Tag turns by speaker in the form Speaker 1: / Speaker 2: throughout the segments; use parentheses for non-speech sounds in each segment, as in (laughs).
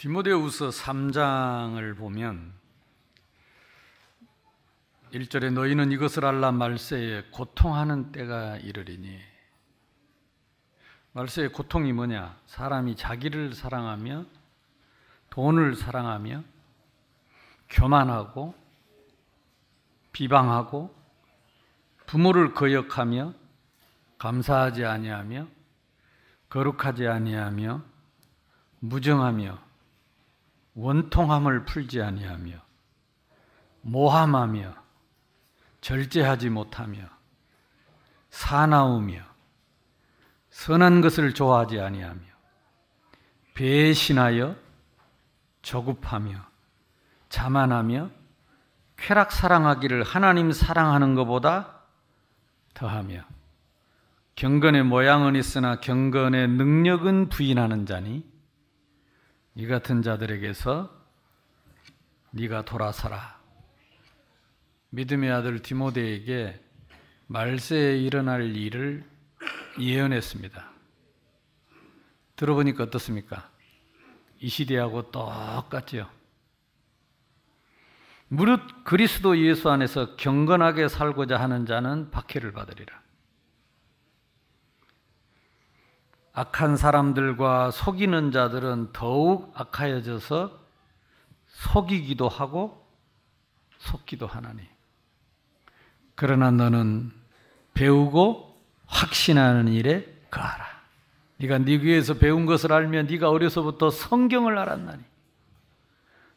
Speaker 1: 디모데후서 3장을 보면 1절에 너희는 이것을 알라 말세에 고통하는 때가 이르리니 말세의 고통이 뭐냐? 사람이 자기를 사랑하며 돈을 사랑하며 교만하고 비방하고 부모를 거역하며 감사하지 아니하며 거룩하지 아니하며 무정하며 원통함을 풀지 아니하며 모함하며 절제하지 못하며 사나우며 선한 것을 좋아하지 아니하며 배신하여 조급하며 자만하며 쾌락 사랑하기를 하나님 사랑하는 것보다 더하며 경건의 모양은 있으나 경건의 능력은 부인하는 자니 이 같은 자들에게서 네가 돌아서라. 믿음의 아들 디모데에게 말세에 일어날 일을 예언했습니다. 들어보니까 어떻습니까? 이 시대하고 똑같죠. 무릇 그리스도 예수 안에서 경건하게 살고자 하는 자는 박해를 받으리라. 악한 사람들과 속이는 자들은 더욱 악하여져서 속이기도 하고 속기도 하나니. 그러나 너는 배우고 확신하는 일에 거하라. 네가 네 귀에서 배운 것을 알면 네가 어려서부터 성경을 알았나니.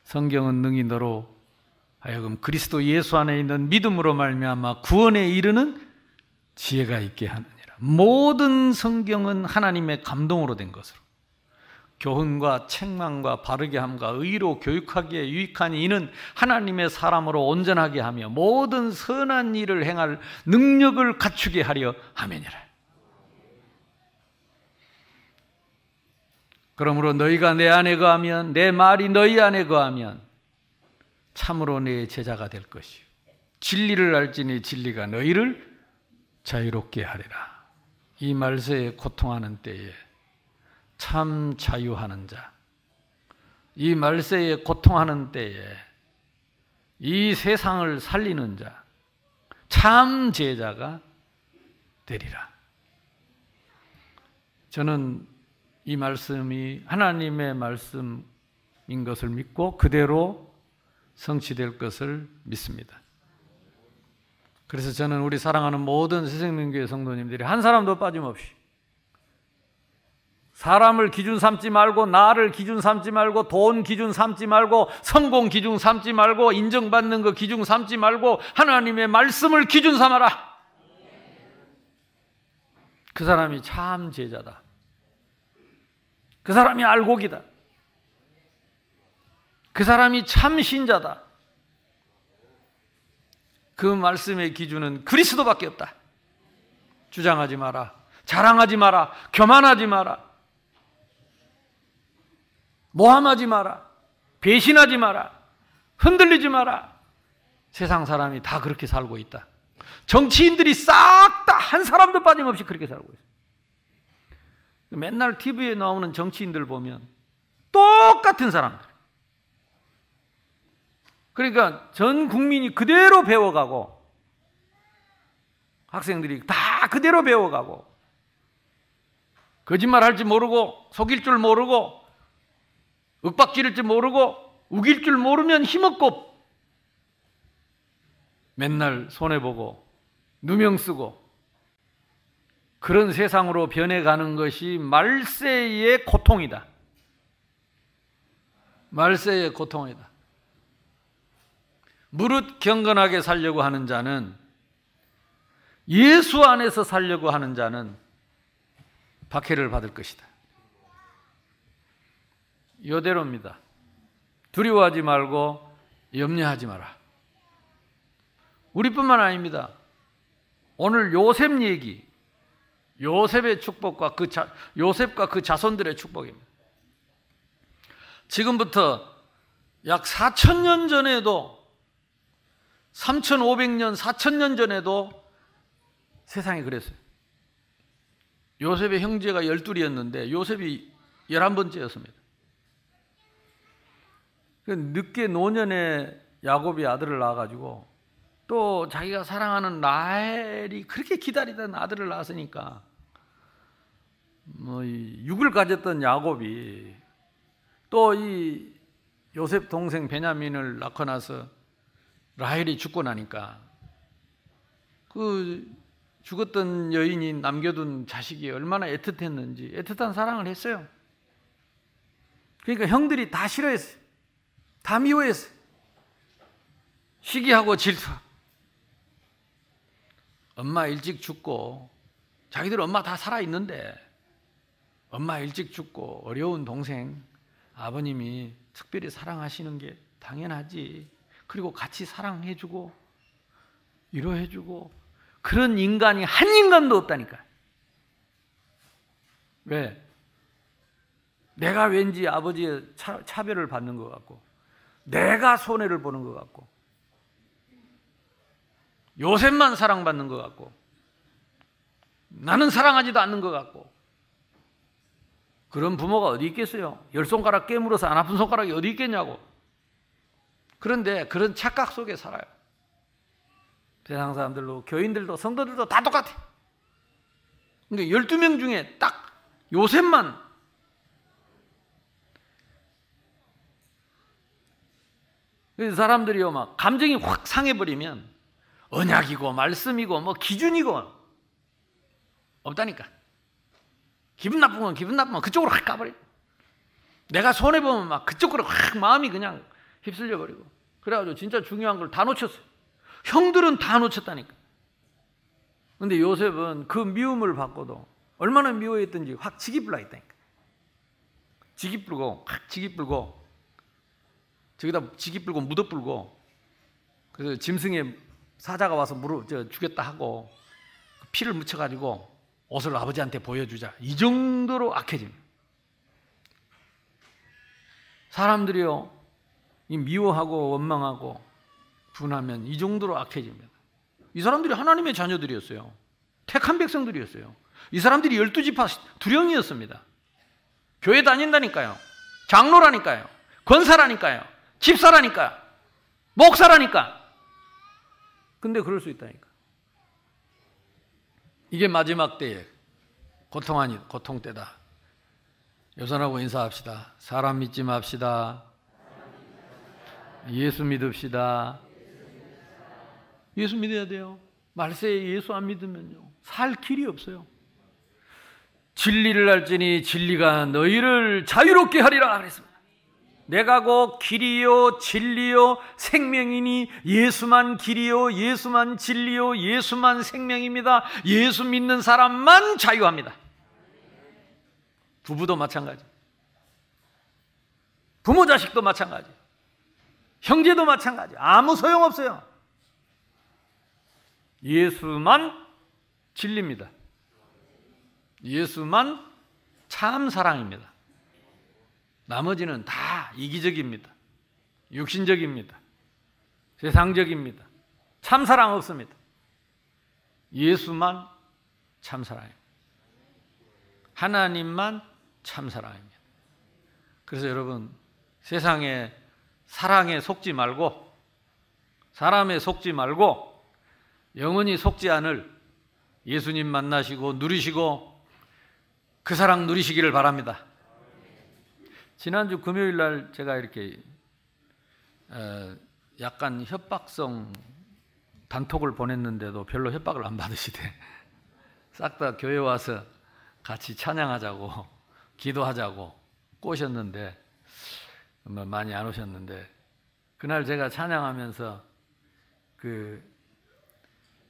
Speaker 1: 성경은 능히 너로 하여금 그리스도 예수 안에 있는 믿음으로 말미암아 구원에 이르는 지혜가 있게 하는 모든 성경은 하나님의 감동으로 된 것으로 교훈과 책망과 바르게 함과 의로 교육하기에 유익하니 이는 하나님의 사람으로 온전하게 하며 모든 선한 일을 행할 능력을 갖추게 하려 하면이라. 그러므로 너희가 내 안에 거하면 내 말이 너희 안에 거하면 참으로 내 제자가 될 것이요 진리를 알지니 진리가 너희를 자유롭게 하리라. 이 말세에 고통하는 때에 참 자유하는 자, 이 말세에 고통하는 때에 이 세상을 살리는 자, 참 제자가 되리라. 저는 이 말씀이 하나님의 말씀인 것을 믿고 그대로 성취될 것을 믿습니다. 그래서 저는 우리 사랑하는 모든 새생명교회 성도님들이 한 사람도 빠짐없이 사람을 기준 삼지 말고 나를 기준 삼지 말고 돈 기준 삼지 말고 성공 기준 삼지 말고 인정받는 거 기준 삼지 말고 하나님의 말씀을 기준 삼아라. 그 사람이 참 제자다. 그 사람이 알곡이다. 그 사람이 참 신자다. 그 말씀의 기준은 그리스도밖에 없다. 주장하지 마라. 자랑하지 마라. 교만하지 마라. 모함하지 마라. 배신하지 마라. 흔들리지 마라. 세상 사람이 다 그렇게 살고 있다. 정치인들이 싹 다 한 사람도 빠짐없이 그렇게 살고 있어. 맨날 TV에 나오는 정치인들 보면 똑같은 사람들. 그러니까 전 국민이 그대로 배워가고 학생들이 다 그대로 배워가고 거짓말 할지 모르고 속일 줄 모르고 윽박지를 줄 모르고 우길 줄 모르면 힘없고 맨날 손해보고 누명 쓰고 그런 세상으로 변해가는 것이 말세의 고통이다. 말세의 고통이다. 무릇 경건하게 살려고 하는 자는 예수 안에서 살려고 하는 자는 박해를 받을 것이다. 이대로입니다. 두려워하지 말고 염려하지 마라. 우리뿐만 아닙니다. 오늘 요셉 얘기, 요셉의 축복과 그 자, 요셉과 그 자손들의 축복입니다. 지금부터 약 4천 년 전에도 3,500년, 4,000년 전에도 세상이 그랬어요. 요셉의 형제가 열둘이었는데 요셉이 열한 번째였습니다. 그 늦게 노년에 야곱이 아들을 낳아가지고 또 자기가 사랑하는 라헬이 그렇게 기다리던 아들을 낳았으니까 뭐 육을 가졌던 야곱이 또 이 요셉 동생 베냐민을 낳고 나서 라헬이 죽고 나니까 그 죽었던 여인이 남겨둔 자식이 얼마나 애틋했는지 애틋한 사랑을 했어요. 그러니까 형들이 다 싫어했어요. 다 미워했어요. 시기하고 질투. 엄마 일찍 죽고 자기들 엄마 다 살아 있는데 엄마 일찍 죽고 어려운 동생 아버님이 특별히 사랑하시는 게 당연하지. 그리고 같이 사랑해주고 위로해주고 그런 인간이 한 인간도 없다니까. 왜? 내가 왠지 아버지의 차, 차별을 받는 것 같고, 내가 손해를 보는 것 같고, 요셉만 사랑받는 것 같고, 나는 사랑하지도 않는 것 같고, 그런 부모가 어디 있겠어요? 열 손가락 깨물어서 안 아픈 손가락이 어디 있겠냐고. 그런데 그런 착각 속에 살아요. 세상 사람들도, 교인들도, 성도들도 다 똑같아. 근데 12명 중에 딱 요셉만 사람들이요, 막, 감정이 확 상해버리면, 언약이고, 말씀이고, 뭐, 기준이고, 없다니까. 기분 나쁘면, 기분 나쁘면 그쪽으로 확 가버려. 내가 손해보면 막 그쪽으로 확 마음이 그냥 휩쓸려 버리고. 그래가지고 진짜 중요한 걸 다 놓쳤어요. 형들은 다 놓쳤다니까. 근데 요셉은 그 미움을 받고도 얼마나 미워했던지 확 지기 불라 했다니까. 지기 불고, 확 지기 불고, 저기다 지기 불고 무덤 불고 그래서 짐승의 사자가 와서 물어 저 죽였다 하고 그 피를 묻혀가지고 옷을 아버지한테 보여주자 이 정도로 악해집니다. 사람들이요 이 미워하고 원망하고 분하면 이 정도로 악해집니다. 이 사람들이 하나님의 자녀들이었어요. 택한 백성들이었어요. 이 사람들이 열두 지파 두령이었습니다. 교회 다닌다니까요. 장로라니까요. 권사라니까요. 집사라니까. 목사라니까. 근데 그럴 수 있다니까. 이게 마지막 때에 고통 아니 고통 때다. 여선하고 인사합시다. 사람 믿지 맙시다. 예수 믿읍시다. 예수 믿어야 돼요. 말세에 예수 안 믿으면요. 살 길이 없어요. 진리를 알지니 진리가 너희를 자유롭게 하리라 그랬습니다. 내가 곧 길이요 진리요 생명이니 예수만 길이요 예수만 진리요 예수만 생명입니다. 예수 믿는 사람만 자유합니다. 부부도 마찬가지. 부모 자식도 마찬가지. 형제도 마찬가지. 아무 소용 없어요. 예수만 진리입니다. 예수만 참 사랑입니다. 나머지는 다 이기적입니다. 육신적입니다. 세상적입니다. 참 사랑 없습니다. 예수만 참 사랑입니다. 하나님만 참 사랑입니다. 그래서 여러분, 세상에 사랑에 속지 말고, 사람에 속지 말고, 영원히 속지 않을 예수님 만나시고 누리시고 그 사랑 누리시기를 바랍니다. 지난주 금요일 날 제가 이렇게 약간 협박성 단톡을 보냈는데도 별로 협박을 안 받으시대. (laughs) 싹 다 교회 와서 같이 찬양하자고 기도하자고 꼬셨는데 뭐 많이 안 오셨는데 그날 제가 찬양하면서 그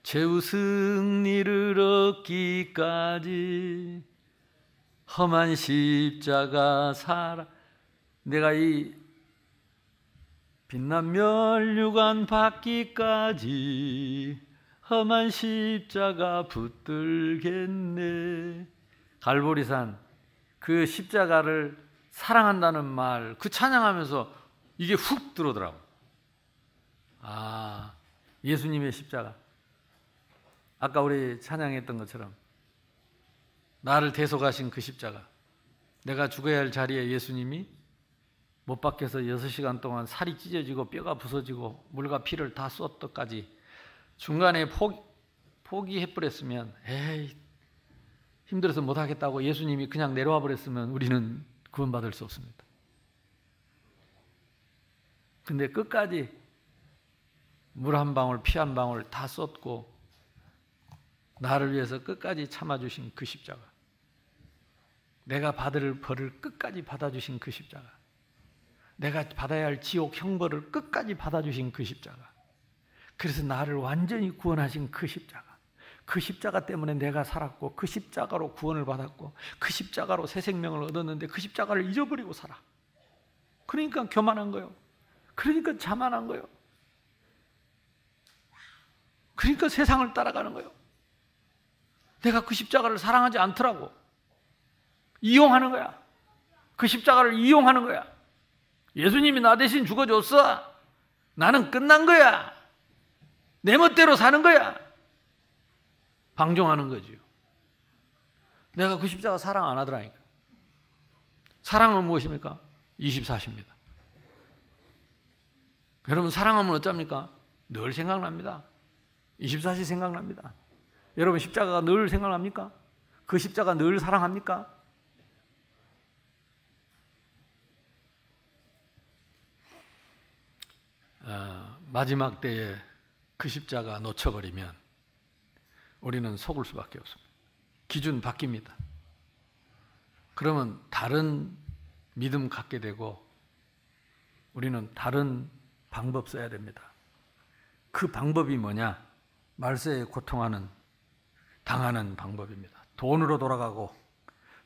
Speaker 1: 최후 승리를 얻기까지 험한 십자가 살아 내가 이 빛난 멸류관 받기까지 험한 십자가 붙들겠네. 갈보리산 그 십자가를 사랑한다는 말, 그 찬양하면서 이게 훅 들어오더라고. 아, 예수님의 십자가. 아까 우리 찬양했던 것처럼 나를 대속하신 그 십자가. 내가 죽어야 할 자리에 예수님이 못 밖에서 6시간 동안 살이 찢어지고 뼈가 부서지고 물과 피를 다 쏟다까지 중간에 포기, 포기해 버렸으면 에이 힘들어서 못 하겠다고 예수님이 그냥 내려와 버렸으면 우리는 구원받을 수 없습니다. 근데 끝까지 물 한 방울, 피 한 방울 다 쏟고 나를 위해서 끝까지 참아주신 그 십자가. 내가 받을 벌을 끝까지 받아주신 그 십자가. 내가 받아야 할 지옥 형벌을 끝까지 받아주신 그 십자가. 그래서 나를 완전히 구원하신 그 십자가. 그 십자가 때문에 내가 살았고, 그 십자가로 구원을 받았고, 그 십자가로 새 생명을 얻었는데 그 십자가를 잊어버리고 살아. 그러니까 교만한 거예요. 그러니까 자만한 거예요. 그러니까 세상을 따라가는 거예요. 내가 그 십자가를 사랑하지 않더라고. 이용하는 거야. 그 십자가를 이용하는 거야. 예수님이 나 대신 죽어줬어. 나는 끝난 거야. 내 멋대로 사는 거야. 방종하는 거지요. 내가 그 십자가 사랑 안 하더라니까. 사랑은 무엇입니까? 24시입니다. 여러분 사랑하면 어쩝니까? 늘 생각납니다. 24시 생각납니다. 여러분 십자가가 늘 생각납니까? 그 십자가 늘 사랑합니까? 어, 마지막 때에 그 십자가 놓쳐버리면 우리는 속을 수밖에 없습니다. 기준 바뀝니다. 그러면 다른 믿음 갖게 되고 우리는 다른 방법 써야 됩니다. 그 방법이 뭐냐? 말세에 고통하는 당하는 방법입니다. 돈으로 돌아가고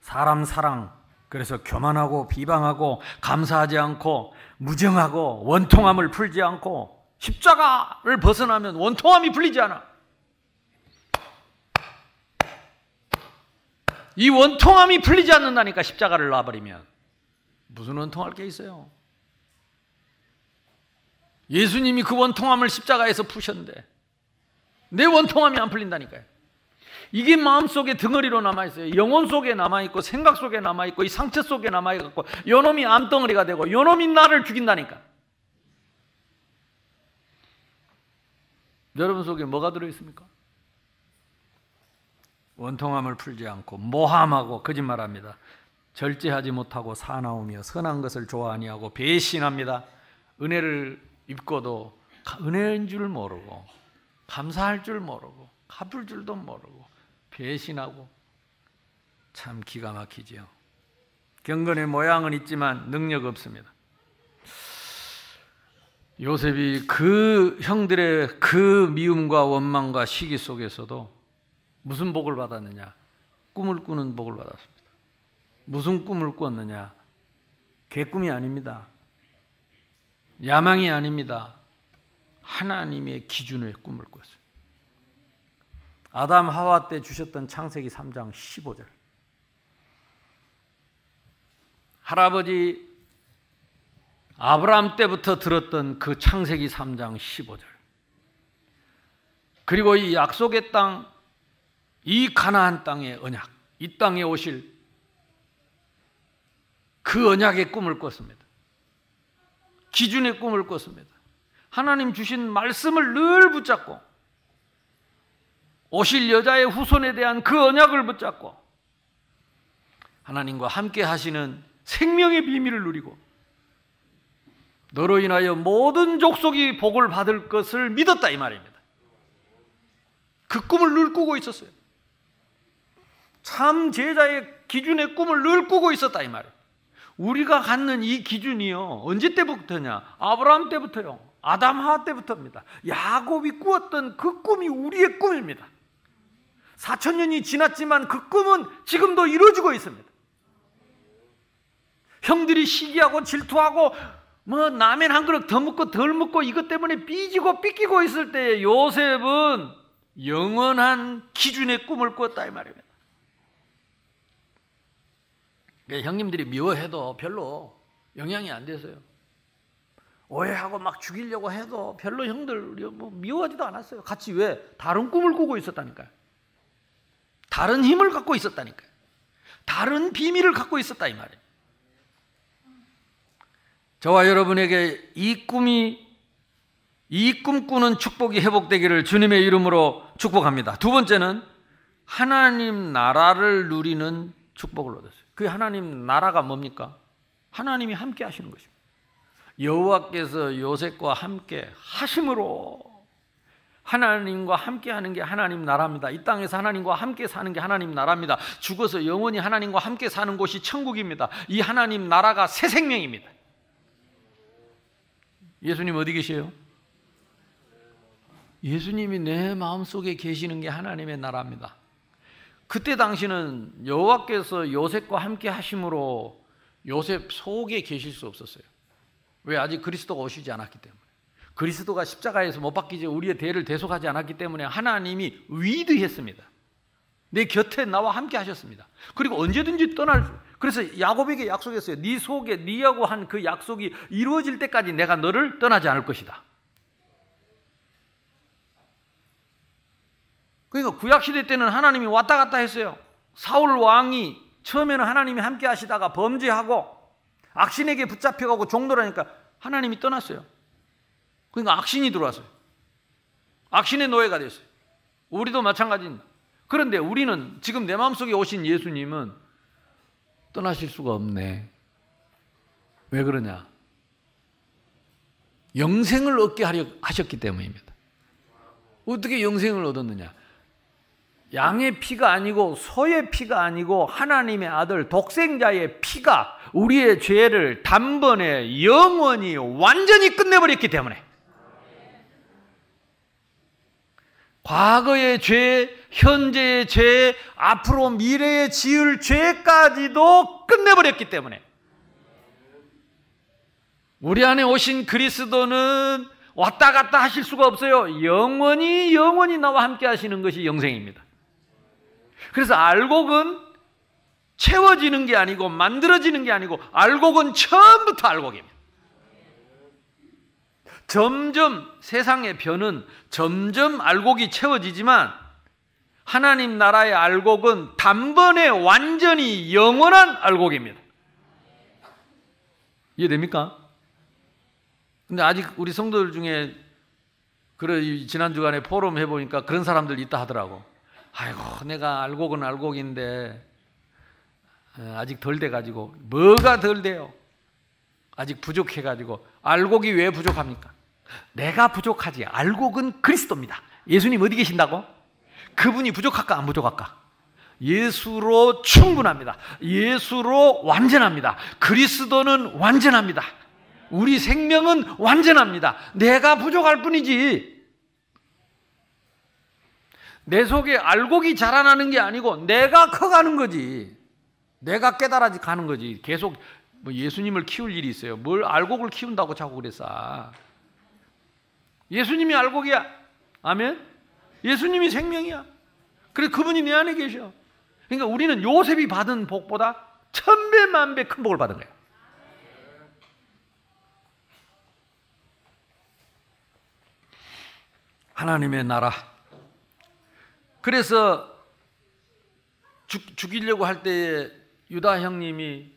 Speaker 1: 사람 사랑 그래서 교만하고 비방하고 감사하지 않고 무정하고 원통함을 풀지 않고 십자가를 벗어나면 원통함이 풀리지 않아. 이 원통함이 풀리지 않는다니까 십자가를 놔버리면 무슨 원통할 게 있어요? 예수님이 그 원통함을 십자가에서 푸셨는데 내 원통함이 안 풀린다니까요. 이게 마음속에 덩어리로 남아있어요. 영혼 속에 남아있고 생각 속에 남아있고 이 상처 속에 남아있고 요놈이 암덩어리가 되고 요놈이 나를 죽인다니까. 여러분 속에 뭐가 들어있습니까? 원통함을 풀지 않고 모함하고 거짓말합니다. 절제하지 못하고 사나우며 선한 것을 좋아 하니하고 배신합니다. 은혜를 입고도 은혜인 줄 모르고 감사할 줄 모르고 갚을 줄도 모르고 배신하고 참 기가 막히지요. 경건의 모양은 있지만 능력 없습니다. 요셉이 그 형들의 그 미움과 원망과 시기 속에서도 무슨 복을 받았느냐? 꿈을 꾸는 복을 받았습니다. 무슨 꿈을 꿨느냐? 개꿈이 아닙니다. 야망이 아닙니다. 하나님의 기준의 꿈을 꿨어요. 아담 하와 때 주셨던 창세기 3장 15절. 할아버지 아브라함 때부터 들었던 그 창세기 3장 15절. 그리고 이 약속의 땅, 이 가나안 땅의 언약, 이 땅에 오실 그 언약의 꿈을 꿨습니다. 기준의 꿈을 꿨습니다. 하나님 주신 말씀을 늘 붙잡고 오실 여자의 후손에 대한 그 언약을 붙잡고 하나님과 함께 하시는 생명의 비밀을 누리고 너로 인하여 모든 족속이 복을 받을 것을 믿었다 이 말입니다. 그 꿈을 늘 꾸고 있었어요. 참 제자의 기준의 꿈을 늘 꾸고 있었다 이 말이에요. 우리가 갖는 이 기준이요 언제 때부터냐? 아브라함 때부터요. 아담 하와 때부터입니다. 야곱이 꾸었던 그 꿈이 우리의 꿈입니다. 4천 년이 지났지만 그 꿈은 지금도 이루어지고 있습니다. 형들이 시기하고 질투하고 뭐 라면 한 그릇 더 먹고 덜 먹고 이것 때문에 삐지고 삐끼고 있을 때 요셉은 영원한 기준의 꿈을 꿨다 이 말입니다. 형님들이 미워해도 별로 영향이 안 돼서요. 오해하고 막 죽이려고 해도 별로 형들 뭐 미워하지도 않았어요. 같이 왜? 다른 꿈을 꾸고 있었다니까요. 다른 힘을 갖고 있었다니까요. 다른 비밀을 갖고 있었다 이 말이에요. 저와 여러분에게 이 꿈이 이 꿈꾸는 축복이 회복되기를 주님의 이름으로 축복합니다. 두 번째는 하나님 나라를 누리는 축복을 얻었어요. 그 하나님 나라가 뭡니까? 하나님이 함께 하시는 것입니다. 여호와께서 요셉과 함께 하심으로 하나님과 함께 하는 게 하나님 나라입니다. 이 땅에서 하나님과 함께 사는 게 하나님 나라입니다. 죽어서 영원히 하나님과 함께 사는 곳이 천국입니다. 이 하나님 나라가 새 생명입니다. 예수님 어디 계세요? 예수님이 내 마음속에 계시는 게 하나님의 나라입니다. 그때 당시는 여호와께서 요셉과 함께 하심으로 요셉 속에 계실 수 없었어요. 왜 아직 그리스도가 오시지 않았기 때문에. 그리스도가 십자가에서 못 박히지 우리의 대를 대속하지 않았기 때문에 하나님이 위대했습니다. 내 곁에 나와 함께 하셨습니다. 그리고 언제든지 떠날 그래서 야곱에게 약속했어요. 네 속에 네하고 한 그 약속이 이루어질 때까지 내가 너를 떠나지 않을 것이다. 그러니까 구약 시대 때는 하나님이 왔다 갔다 했어요. 사울 왕이 처음에는 하나님이 함께 하시다가 범죄하고 악신에게 붙잡혀가고 종노라니까 하나님이 떠났어요. 그러니까 악신이 들어왔어요. 악신의 노예가 됐어요. 우리도 마찬가지입니다. 그런데 우리는 지금 내 마음속에 오신 예수님은 떠나실 수가 없네. 왜 그러냐? 영생을 얻게 하려 하셨기 때문입니다. 어떻게 영생을 얻었느냐? 양의 피가 아니고 소의 피가 아니고 하나님의 아들 독생자의 피가 우리의 죄를 단번에 영원히 완전히 끝내버렸기 때문에 과거의 죄, 현재의 죄, 앞으로 미래에 지을 죄까지도 끝내버렸기 때문에 우리 안에 오신 그리스도는 왔다 갔다 하실 수가 없어요. 영원히 영원히 나와 함께 하시는 것이 영생입니다. 그래서 알곡은 채워지는 게 아니고 만들어지는 게 아니고 알곡은 처음부터 알곡입니다. 점점 세상의 변은 점점 알곡이 채워지지만 하나님 나라의 알곡은 단번에 완전히 영원한 알곡입니다. 이해됩니까? 근데 아직 우리 성도들 중에 그래 지난 주간에 포럼 해보니까 그런 사람들 있다 하더라고. 아이고 내가 알곡은 알곡인데 어, 아직 덜 돼가지고 뭐가 덜 돼요? 아직 부족해가지고 알곡이 왜 부족합니까? 내가 부족하지 알곡은 그리스도입니다. 예수님 어디 계신다고? 그분이 부족할까 안 부족할까? 예수로 충분합니다. 예수로 완전합니다. 그리스도는 완전합니다. 우리 생명은 완전합니다. 내가 부족할 뿐이지. 내 속에 알곡이 자라나는 게 아니고 내가 커가는 거지. 내가 깨달아지 가는 거지. 계속 뭐 예수님을 키울 일이 있어요. 뭘 알곡을 키운다고 자꾸 그랬어. 예수님이 알곡이야. 아멘? 예수님이 생명이야. 그래 그분이 내 안에 계셔. 그러니까 우리는 요셉이 받은 복보다 천배 만배 큰 복을 받은 거야. 하나님의 나라 그래서 죽, 죽이려고 할 때에 유다 형님이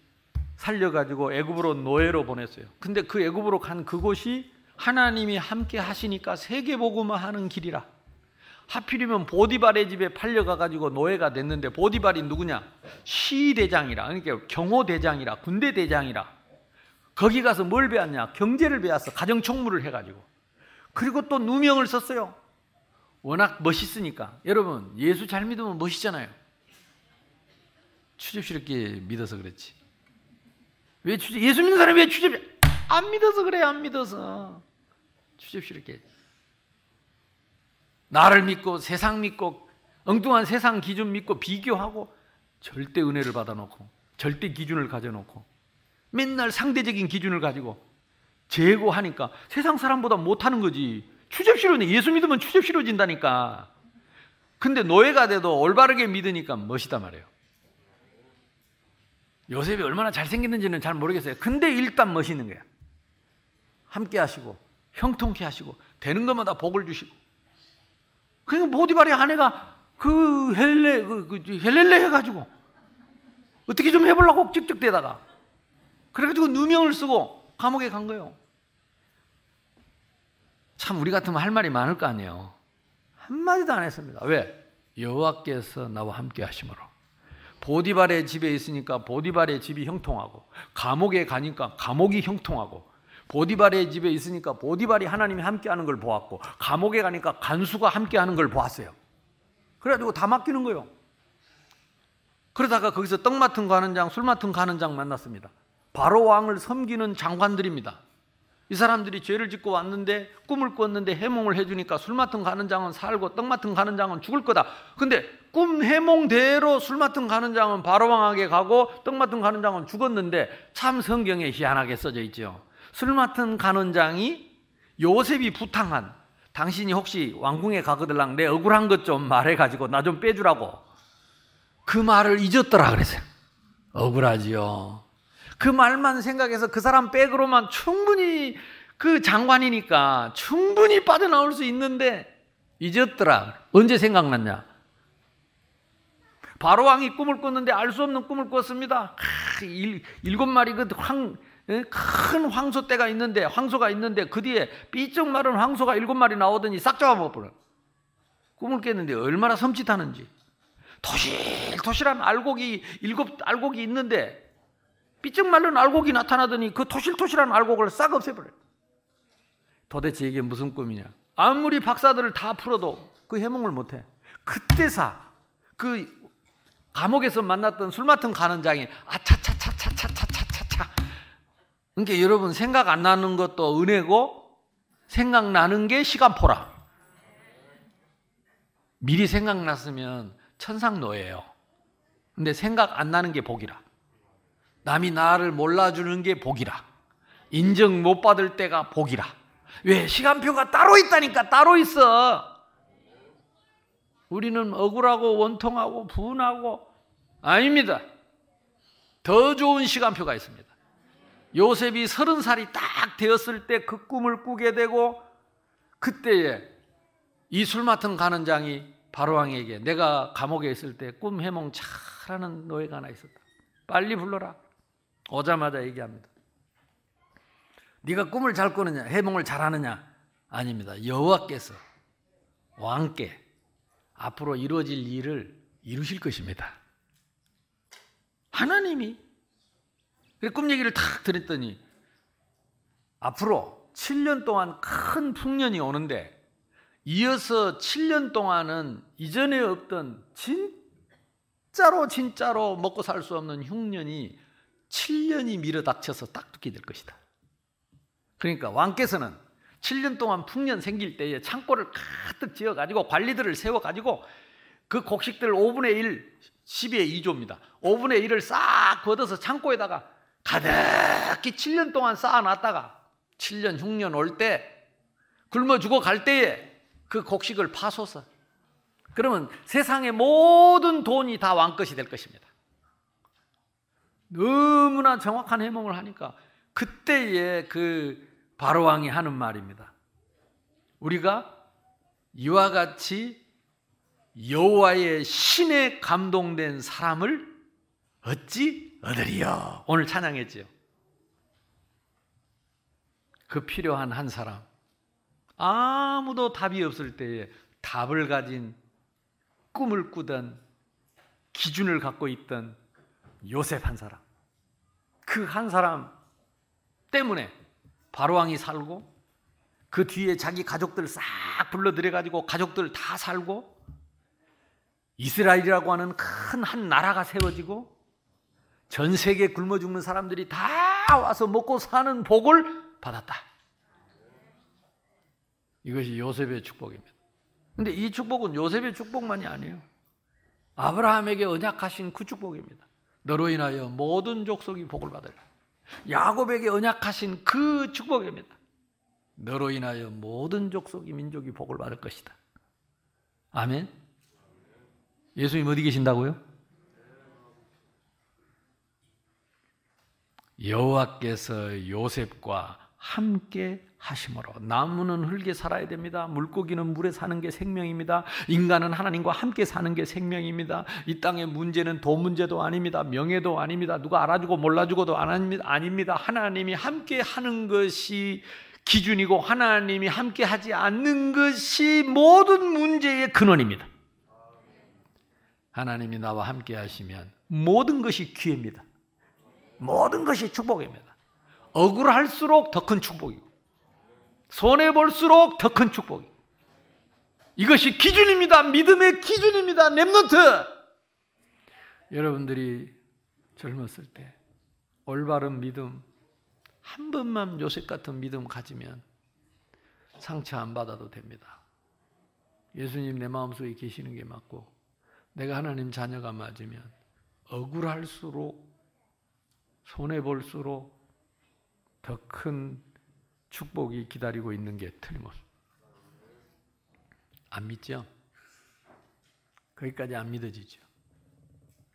Speaker 1: 살려가지고 애굽으로 노예로 보냈어요. 근데 그 애굽으로 간 그곳이 하나님이 함께 하시니까 세계복음화 하는 길이라. 하필이면 보디발의 집에 팔려가가지고 노예가 됐는데 보디발이 누구냐? 시대장이라. 그러니까 경호대장이라. 군대대장이라. 거기 가서 뭘 배웠냐? 경제를 배웠어. 가정총무를 해가지고. 그리고 또 누명을 썼어요. 워낙 멋있으니까. 여러분, 예수 잘 믿으면 멋있잖아요. 추접스럽게 믿어서 그렇지. 왜 추접, 예수 믿는 사람이 왜 추접, 안 믿어서 그래, 안 믿어서. 추접스럽게. 나를 믿고, 세상 믿고, 엉뚱한 세상 기준 믿고, 비교하고, 절대 은혜를 받아놓고, 절대 기준을 가져놓고, 맨날 상대적인 기준을 가지고, 제고하니까 세상 사람보다 못하는 거지. 추접시로네. 예수 믿으면 추접시로진다니까. 근데 노예가 돼도 올바르게 믿으니까 멋이다 말이에요. 요셉이 얼마나 잘생겼는지는 잘 모르겠어요. 근데 일단 멋있는 거야. 함께 하시고, 형통케 하시고, 되는 것마다 복을 주시고. 그러니까 보디발의 아내가 그 헬레, 그, 그 헬렐레 해가지고, 어떻게 좀 해보려고 찍찍대다가, 그래가지고 누명을 쓰고, 감옥에 간 거예요. 참 우리 같으면 할 말이 많을 거 아니에요. 한마디도 안 했습니다. 왜? 여호와께서 나와 함께 하심으로. 보디발의 집에 있으니까 보디발의 집이 형통하고 감옥에 가니까 감옥이 형통하고 보디발의 집에 있으니까 보디발이 하나님이 함께하는 걸 보았고 감옥에 가니까 간수가 함께하는 걸 보았어요. 그래가지고 다 맡기는 거예요. 그러다가 거기서 떡 맡은 가는 장, 술 맡은 가는 장 만났습니다. 바로 왕을 섬기는 장관들입니다. 이 사람들이 죄를 짓고 왔는데 꿈을 꿨는데 해몽을 해주니까 술 맡은 가는 장은 살고 떡 맡은 가는 장은 죽을 거다. 근데 꿈 해몽대로 술 맡은 가는 장은 바로 왕에게 가고 떡 맡은 가는 장은 죽었는데 참 성경에 희한하게 써져 있죠. 술 맡은 가는 장이 요셉이 부탕한 당신이 혹시 왕궁에 가거들랑 내 억울한 것 좀 말해가지고 나 좀 빼주라고 그 말을 잊었더라 그랬어요. 억울하지요. 그 말만 생각해서 그 사람 백으로만 충분히 그 장관이니까 충분히 빠져나올 수 있는데 잊었더라. 언제 생각났냐? 바로 왕이 꿈을 꿨는데 알 수 없는 꿈을 꿨습니다. 일, 일곱 마리 그 황, 큰 황소 떼가 있는데 황소가 있는데 그 뒤에 삐쩍 마른 황소가 일곱 마리 나오더니 싹 잡아먹어버려. 꿈을 깼는데 얼마나 섬찟하는지. 토실토실한 알곡이 일곱 알곡이 있는데 삐쩍 말른 알곡이 나타나더니 그 토실토실한 알곡을 싹 없애버려요. 도대체 이게 무슨 꿈이냐? 아무리 박사들을 다 풀어도 그 해몽을 못해. 그때사 그 감옥에서 만났던 술 맡은 가는 장이 아차차차차차차차차. 그러니까 여러분 생각 안 나는 것도 은혜고 생각나는 게 시간포라. 미리 생각났으면 천상노예요. 근데 생각 안 나는 게 복이라. 남이 나를 몰라주는 게 복이라. 인정 못 받을 때가 복이라. 왜? 시간표가 따로 있다니까, 따로 있어. 우리는 억울하고 원통하고 분하고, 아닙니다. 더 좋은 시간표가 있습니다. 요셉이 서른 살이 딱 되었을 때 그 꿈을 꾸게 되고, 그때에 이술 맡은 가는 장이 바로왕에게 내가 감옥에 있을 때 꿈 해몽 잘하는 노예가 하나 있었다. 빨리 불러라. 오자마자 얘기합니다. 네가 꿈을 잘 꾸느냐, 해몽을 잘하느냐? 아닙니다. 여호와께서 왕께 앞으로 이루어질 일을 이루실 것입니다. 하나님이 꿈 얘기를 탁 들었더니 앞으로 7년 동안 큰 풍년이 오는데 이어서 7년 동안은 이전에 없던 진짜로 진짜로 먹고 살 수 없는 흉년이 7년이 밀어닥쳐서 딱두게 될 것이다. 그러니까 왕께서는 7년 동안 풍년 생길 때에 창고를 가득 지어가지고 관리들을 세워가지고 그 곡식들 5분의 1, 10의 2조입니다. 5분의 1을 싹 걷어서 창고에다가 가득히 7년 동안 쌓아놨다가 7년 흉년 올 때 굶어 죽어 갈 때에 그 곡식을 파소서 그러면 세상의 모든 돈이 다 왕 것이 될 것입니다. 너무나 정확한 해몽을 하니까 그때의 그 바로왕이 하는 말입니다. 우리가 이와 같이 여호와의 신에 감동된 사람을 어찌 얻으리요? 오늘 찬양했지요. 그 필요한 한 사람. 아무도 답이 없을 때에 답을 가진 꿈을 꾸던 기준을 갖고 있던 요셉 한 사람. 그 한 사람 때문에 바로왕이 살고 그 뒤에 자기 가족들 싹 불러들여 가지고 가족들 다 살고 이스라엘이라고 하는 큰 한 나라가 세워지고 전 세계 굶어 죽는 사람들이 다 와서 먹고 사는 복을 받았다. 이것이 요셉의 축복입니다. 근데 이 축복은 요셉의 축복만이 아니에요. 아브라함에게 언약하신 그 축복입니다. 너로 인하여 모든 족속이 복을 받으라. 야곱에게 언약하신 그 축복입니다. 너로 인하여 모든 족속이 민족이 복을 받을 것이다. 아멘. 예수님 어디 계신다고요? 여호와께서 요셉과 함께 하심으로 나무는 흙에 살아야 됩니다. 물고기는 물에 사는 게 생명입니다. 인간은 하나님과 함께 사는 게 생명입니다. 이 땅의 문제는 돈 문제도 아닙니다. 명예도 아닙니다. 누가 알아주고 몰라주고도 아닙니다. 하나님이 함께 하는 것이 기준이고 하나님이 함께 하지 않는 것이 모든 문제의 근원입니다. 하나님이 나와 함께 하시면 모든 것이 기회입니다. 모든 것이 축복입니다. 억울할수록 더 큰 축복이고 손해 볼수록 더 큰 축복이. 이것이 기준입니다. 믿음의 기준입니다. 렘넌트. 여러분들이 젊었을 때 올바른 믿음 한 번만 요셉 같은 믿음 가지면 상처 안 받아도 됩니다. 예수님 내 마음속에 계시는 게 맞고 내가 하나님 자녀가 맞으면 억울할수록 손해 볼수록 더 큰 축복이 기다리고 있는 게 틀림없습니다. 안 믿죠? 거기까지 안 믿어지죠.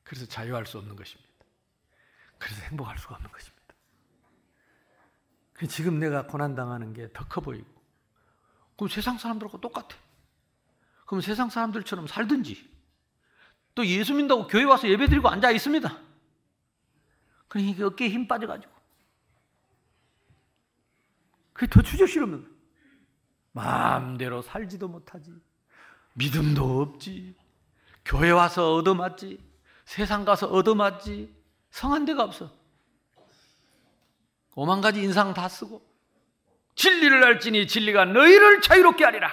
Speaker 1: 그래서 자유할 수 없는 것입니다. 그래서 행복할 수가 없는 것입니다. 지금 내가 고난당하는 게 더 커 보이고, 그럼 세상 사람들하고 똑같아. 그럼 세상 사람들처럼 살든지, 또 예수 믿다고 교회 와서 예배 드리고 앉아 있습니다. 그러니까 어깨에 힘 빠져가지고. 그게 더 주저 싫으면 마음대로 살지도 못하지. 믿음도 없지. 교회 와서 얻어맞지. 세상 가서 얻어맞지. 성한 데가 없어. 오만 가지 인상 다 쓰고 진리를 알지니 진리가 너희를 자유롭게 하리라.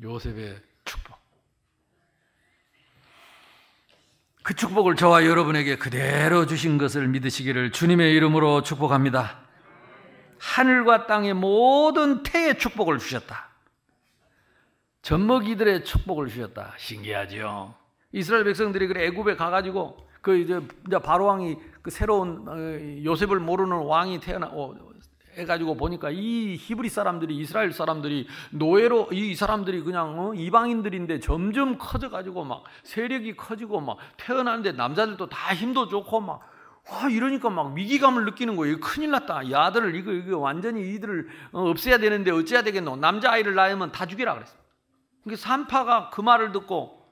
Speaker 1: 요셉의 축복. 그 축복을 저와 여러분에게 그대로 주신 것을 믿으시기를 주님의 이름으로 축복합니다. 하늘과 땅의 모든 태의 축복을 주셨다. 젖먹이들의 축복을 주셨다. 신기하죠. 이스라엘 백성들이 그래 애굽에 가가지고 그 이제 바로 왕이 그 새로운 어, 요셉을 모르는 왕이 태어나 어, 해가지고 보니까 이 히브리 사람들이 이스라엘 사람들이 노예로 이 사람들이 그냥 어, 이방인들인데 점점 커져가지고 막 세력이 커지고 막 태어나는데 남자들도 다 힘도 좋고 막 와, 이러니까 막 위기감을 느끼는 거예요. 큰일 났다. 이 아들을, 이거, 이거 완전히 이들을 없애야 되는데 어찌해야 되겠노? 남자 아이를 낳으면 다 죽이라 그랬어. 그러니까 산파가 그 말을 듣고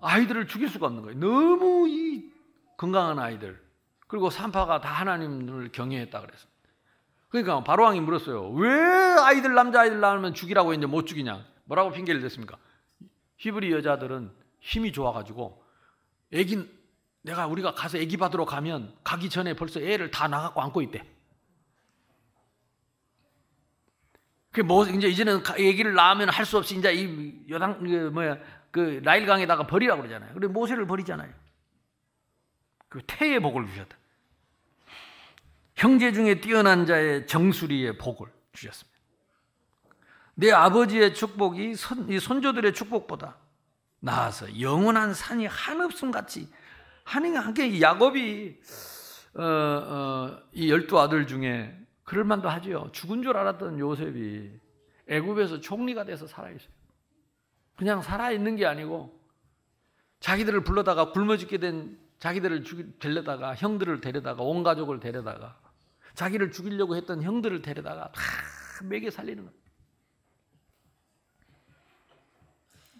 Speaker 1: 아이들을 죽일 수가 없는 거예요. 너무 이 건강한 아이들. 그리고 산파가 다 하나님을 경외했다 그래서. 그러니까 바로왕이 물었어요. 왜 아이들 남자아이들 낳으면 죽이라고 했는데 못 죽이냐? 뭐라고 핑계를 댔습니까? 히브리 여자들은 힘이 좋아가지고 애기 내가 우리가 가서 애기 받으러 가면 가기 전에 벌써 애를 다 나갖고 안고 있대. 그 뭐 이제 이제는 애기를 낳으면 할 수 없이 이제 이 여당 그 뭐야 그 나일강에다가 버리라고 그러잖아요. 그래 모세를 버리잖아요. 그 태의 복을 주셨다. 형제 중에 뛰어난 자의 정수리의 복을 주셨습니다. 내 아버지의 축복이 손, 손조들의 축복보다 나아서 영원한 산이 한없음 같이 함께 야곱이 어, 어, 이 열두 아들 중에 그럴 만도 하죠. 죽은 줄 알았던 요셉이 애굽에서 총리가 돼서 살아 있어요. 그냥 살아있는 게 아니고 자기들을 불러다가 굶어 죽게 된 자기들을 죽이, 데려다가 형들을 데려다가 온 가족을 데려다가 자기를 죽이려고 했던 형들을 데려다가 다 매게 살리는 거예요.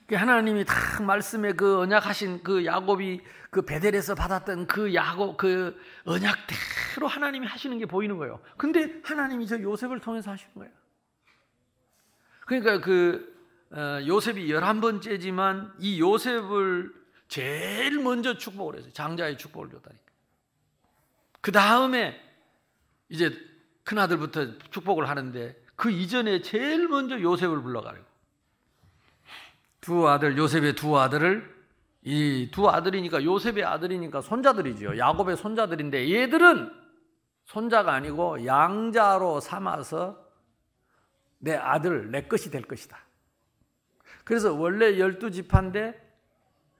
Speaker 1: 그 하나님이 다 말씀에 그 언약하신 그 야곱이 그 베델에서 받았던 그 야곱 그 언약대로 하나님이 하시는 게 보이는 거예요. 근데 하나님이 저 요셉을 통해서 하시는 거예요. 그러니까 그 어, 요셉이 열한 번째지만 이 요셉을 제일 먼저 축복을 했어요. 장자의 축복을 줬다니까. 그 다음에 이제 큰 아들부터 축복을 하는데 그 이전에 제일 먼저 요셉을 불러가지고 두 아들 요셉의 두 아들을 이 두 아들이니까 요셉의 아들이니까 손자들이죠. 야곱의 손자들인데 얘들은 손자가 아니고 양자로 삼아서 내 아들 내 것이 될 것이다. 그래서 원래 열두 지파인데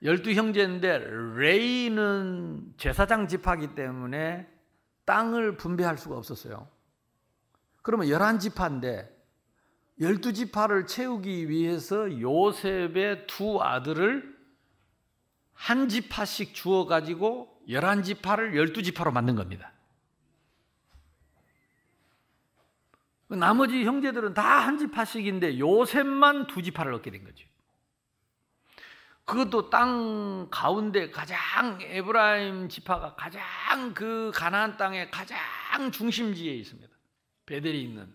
Speaker 1: 열두 형제인데 레이는 제사장 지파기 때문에 땅을 분배할 수가 없었어요. 그러면 11지파인데 12지파를 채우기 위해서 요셉의 두 아들을 한 지파씩 주어 가지고 11지파를 12지파로 만든 겁니다. 나머지 형제들은 다 한 지파씩인데 요셉만 두 지파를 얻게 된 거죠. 그것도 땅 가운데 가장 에브라임 지파가 가장 그 가나안 땅의 가장 중심지에 있습니다. 베델이 있는.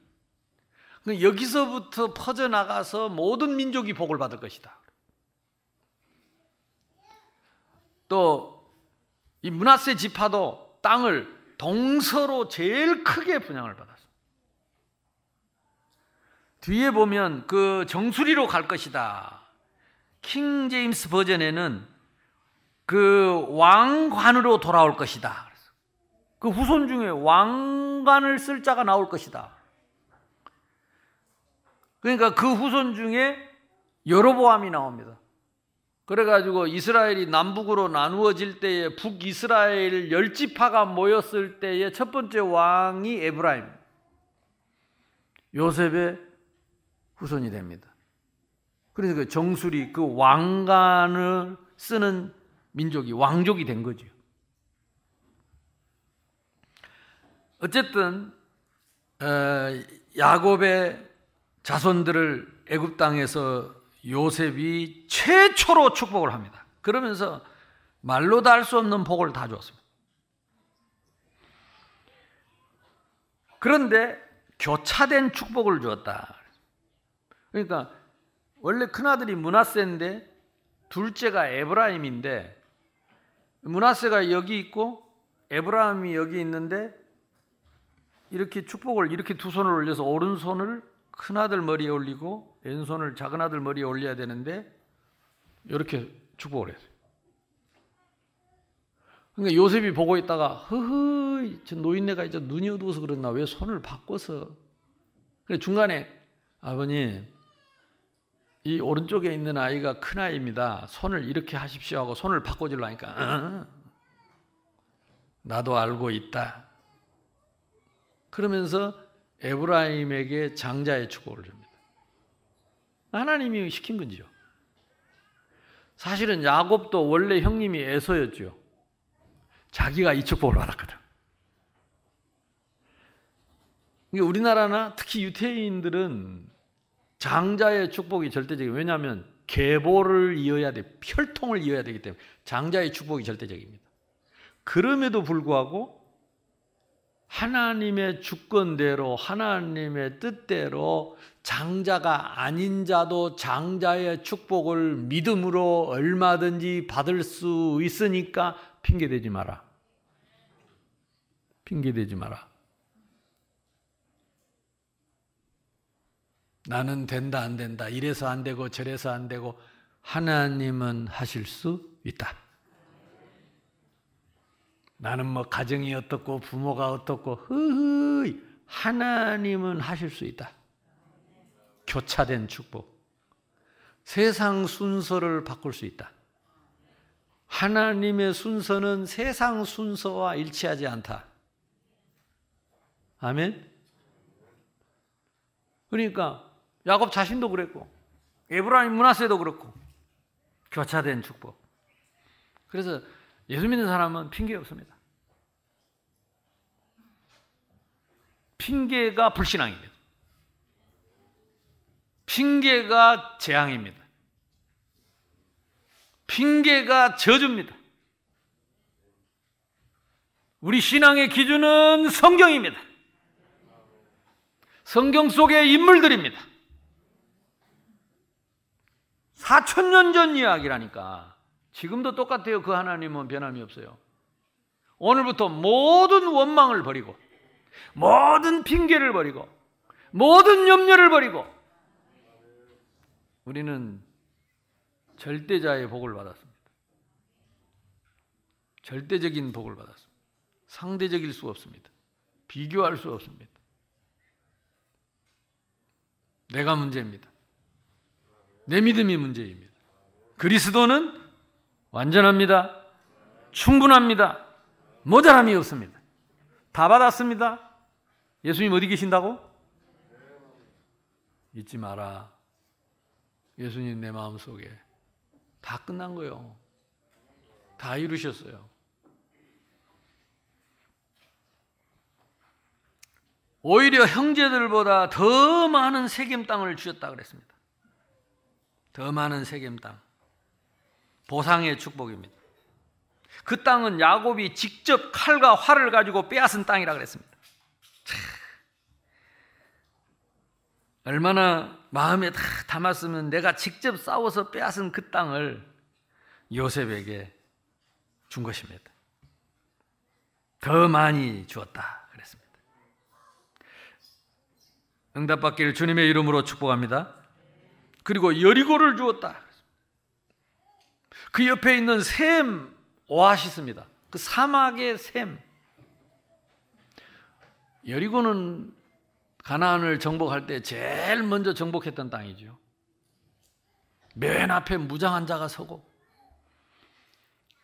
Speaker 1: 그 여기서부터 퍼져 나가서 모든 민족이 복을 받을 것이다. 또 이 문하세 지파도 땅을 동서로 제일 크게 분양을 받았어. 뒤에 보면 그 정수리로 갈 것이다. 킹 제임스 버전에는 그 왕관으로 돌아올 것이다. 그 후손 중에 왕관을 쓸 자가 나올 것이다. 그러니까 그 후손 중에 여로보암이 나옵니다. 그래가지고 이스라엘이 남북으로 나누어질 때에 북이스라엘 열지파가 모였을 때에 첫 번째 왕이 에브라임. 요셉의 후손이 됩니다. 그래서 그 정술이 그 왕관을 쓰는 민족이 왕족이 된 거죠. 어쨌든 어, 야곱의 자손들을 애굽 땅에서 요셉이 최초로 축복을 합니다. 그러면서 말로 다할수 없는 복을 다 주었습니다. 그런데 교차된 축복을 주었다. 그러니까 원래 큰아들이 문하세인데 둘째가 에브라임인데 문하세가 여기 있고 에브라임이 여기 있는데 이렇게 축복을 이렇게 두 손을 올려서 오른손을 큰아들 머리에 올리고 왼손을 작은아들 머리에 올려야 되는데 이렇게 축복을 했어요. 그러니까 요셉이 보고 있다가 허허 저 노인네가 이제 눈이 어두워서 그랬나 왜 손을 바꿔서 그래 중간에 아버님 이 오른쪽에 있는 아이가 큰 아이입니다. 손을 이렇게 하십시오 하고 손을 바꿔주려니까 어? 나도 알고 있다. 그러면서 에브라임에게 장자의 축복을 줍니다. 하나님이 시킨 건지요. 사실은 야곱도 원래 형님이 에서였죠. 자기가 이 축복을 받았거든. 우리나라나 특히 유태인들은 장자의 축복이 절대적이에요. 왜냐하면 계보를 이어야 돼, 혈통을 이어야 되기 때문에 장자의 축복이 절대적입니다. 그럼에도 불구하고 하나님의 주권대로 하나님의 뜻대로 장자가 아닌 자도 장자의 축복을 믿음으로 얼마든지 받을 수 있으니까 핑계 대지 마라. 핑계 대지 마라. 나는 된다 안 된다 이래서 안 되고 저래서 안 되고 하나님은 하실 수 있다. 나는 뭐 가정이 어떻고 부모가 어떻고 흐흐 하나님은 하실 수 있다. 교차된 축복. 세상 순서를 바꿀 수 있다. 하나님의 순서는 세상 순서와 일치하지 않다. 아멘. 그러니까 야곱 자신도 그랬고 에브라임 문하세도 그렇고 교차된 축복. 그래서 예수 믿는 사람은 핑계 없습니다. 핑계가 불신앙입니다. 핑계가 재앙입니다. 핑계가 저주입니다. 우리 신앙의 기준은 성경입니다. 성경 속의 인물들입니다. 4천 년 전 이야기라니까. 지금도 똑같아요. 그 하나님은 변함이 없어요. 오늘부터 모든 원망을 버리고, 모든 핑계를 버리고, 모든 염려를 버리고, 우리는 절대자의 복을 받았습니다. 절대적인 복을 받았습니다. 상대적일 수 없습니다. 비교할 수 없습니다. 내가 문제입니다. 내 믿음이 문제입니다. 그리스도는 완전합니다. 충분합니다. 모자람이 없습니다. 다 받았습니다. 예수님 어디 계신다고? 잊지 마라. 예수님 내 마음 속에 다 끝난 거요. 다 이루셨어요. 오히려 형제들보다 더 많은 세겜 땅을 주셨다 그랬습니다. 더 많은 세겜 땅. 보상의 축복입니다. 그 땅은 야곱이 직접 칼과 활을 가지고 빼앗은 땅이라 그랬습니다. 얼마나 마음에 다 담았으면 내가 직접 싸워서 빼앗은 그 땅을 요셉에게 준 것입니다. 더 많이 주었다 그랬습니다. 응답받기를 주님의 이름으로 축복합니다. 그리고 여리고를 주었다. 그 옆에 있는 샘 오아시스입니다. 그 사막의 샘. 여리고는 가나안을 정복할 때 제일 먼저 정복했던 땅이죠. 맨 앞에 무장한 자가 서고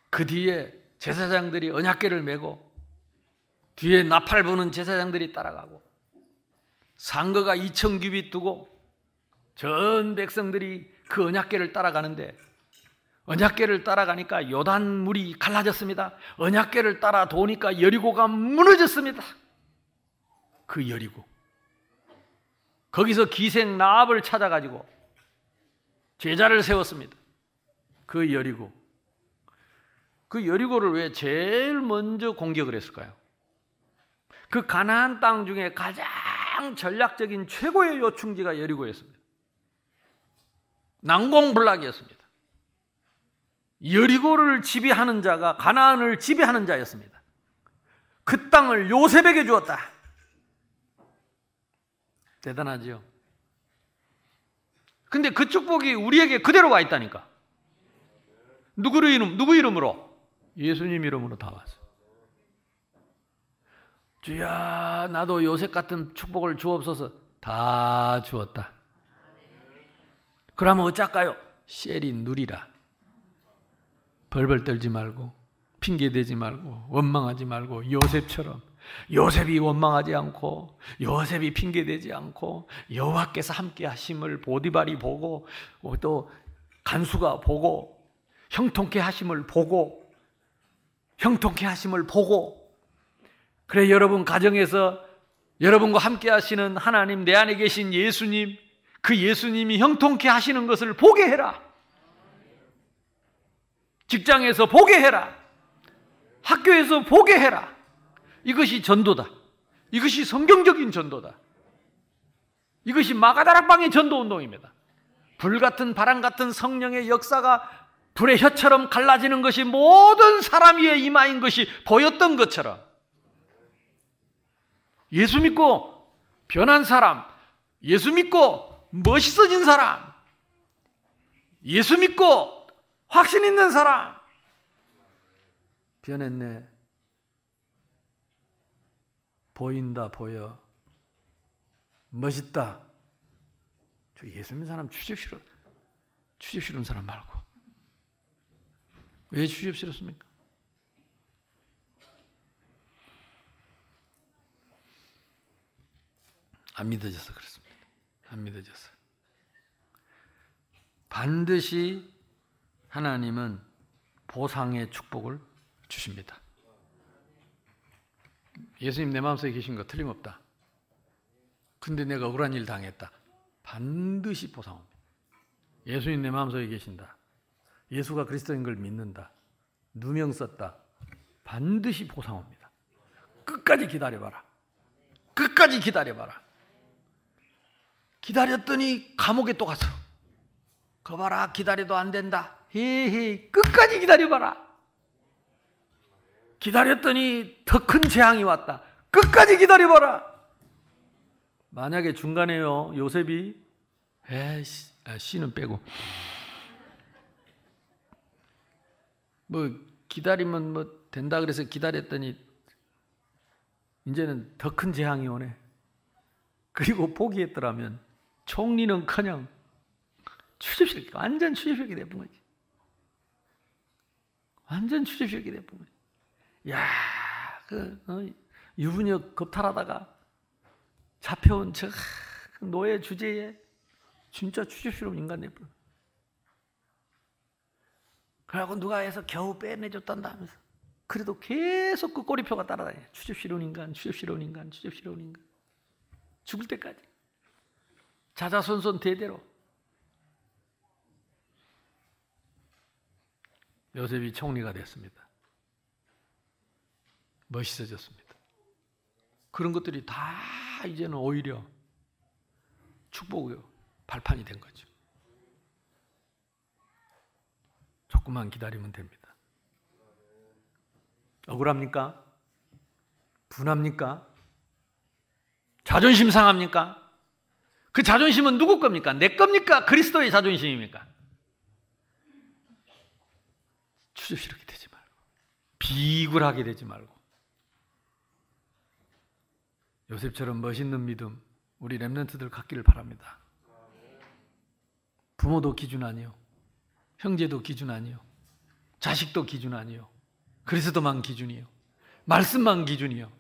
Speaker 1: 그 뒤에 제사장들이 언약궤를 메고 뒤에 나팔 부는 제사장들이 따라가고 상거가 2천 규빗 두고 전 백성들이 그 언약궤를 따라가는데 언약궤를 따라가니까 요단 물이 갈라졌습니다. 언약궤를 따라 도니까 여리고가 무너졌습니다. 그 여리고 거기서 기생 나압을 찾아가지고 제자를 세웠습니다. 그 여리고 그 여리고를 왜 제일 먼저 공격을 했을까요? 그 가나안 땅 중에 가장 전략적인 최고의 요충지가 여리고였습니다. 난공불락이었습니다. 여리고를 지배하는 자가 가나안을 지배하는 자였습니다. 그 땅을 요셉에게 주었다. 대단하지요. 근데 그 축복이 우리에게 그대로 와 있다니까. 누구 이름, 누구 이름으로? 예수님 이름으로 다 왔어. 주야, 나도 요셉 같은 축복을 주옵소서. 다 주었다. 그러면 어쩔까요? 셀이 누리라. 벌벌 떨지 말고, 핑계대지 말고, 원망하지 말고, 요셉처럼 요셉이 원망하지 않고 요셉이 핑계대지 않고 여호와께서 함께 하심을 보디발이 보고 또 간수가 보고 형통케 하심을 보고 형통케 하심을 보고 그래 여러분 가정에서 여러분과 함께 하시는 하나님 내 안에 계신 예수님 그 예수님이 형통케 하시는 것을 보게 해라. 직장에서 보게 해라. 학교에서 보게 해라. 이것이 전도다. 이것이 성경적인 전도다. 이것이 마가다락방의 전도 운동입니다. 불 같은 바람 같은 성령의 역사가 불의 혀처럼 갈라지는 것이 모든 사람 위에 임하인 것이 보였던 것처럼 예수 믿고 변한 사람, 예수 믿고 멋있어진 사람, 예수 믿고 확신 있는 사람 변했네. 보인다 보여 멋있다 저 예수 믿는 사람 취업 싫어 취업 싫은 사람 말고 왜 취업 싫었습니까? 안 믿어져서 그렇습니다. 안 믿어져서. 반드시 하나님은 보상의 축복을 주십니다. 예수님 내 마음속에 계신 거 틀림없다. 근데 내가 억울한 일 당했다. 반드시 보상합니다. 예수님 내 마음속에 계신다. 예수가 그리스도인 걸 믿는다. 누명 썼다. 반드시 보상합니다. 끝까지 기다려봐라. 끝까지 기다려봐라. 기다렸더니 감옥에 또 갔어. 거 봐라. 기다려도 안 된다. 헤헤. 끝까지 기다려봐라. 기다렸더니 더 큰 재앙이 왔다. 끝까지 기다려봐라. 만약에 중간에요, 요셉이, 에이씨, 아, 씨는 빼고. 뭐, 기다리면 뭐 된다 그래서 기다렸더니, 이제는 더 큰 재앙이 오네. 그리고 포기했더라면, 총리는 커녕 추접스럽게, 완전 추접스럽게 돼본 거지. 완전 추접스럽게 돼본 거지. 야, 그 어, 유부녀 겁탈하다가 잡혀온 저 노예 주제에 진짜 추접스러운 인간 내뿐. 그래갖고 누가 해서 겨우 빼내줬단다 하면서. 그래도 계속 그 꼬리표가 따라다녀. 추접스러운 인간, 추접스러운 인간, 추접스러운 인간. 죽을 때까지. 자자손손 대대로. 요셉이 총리가 됐습니다. 멋있어졌습니다. 그런 것들이 다 이제는 오히려 축복의 발판이 된 거죠. 조금만 기다리면 됩니다. 억울합니까? 분합니까? 자존심 상합니까? 그 자존심은 누구 겁니까? 내 겁니까? 그리스도의 자존심입니까? 추접스럽게 되지 말고 비굴하게 되지 말고 요셉처럼 멋있는 믿음 우리 렘넌트들 갖기를 바랍니다. 부모도 기준 아니요. 형제도 기준 아니요. 자식도 기준 아니요. 그리스도만 기준이요. 말씀만 기준이요.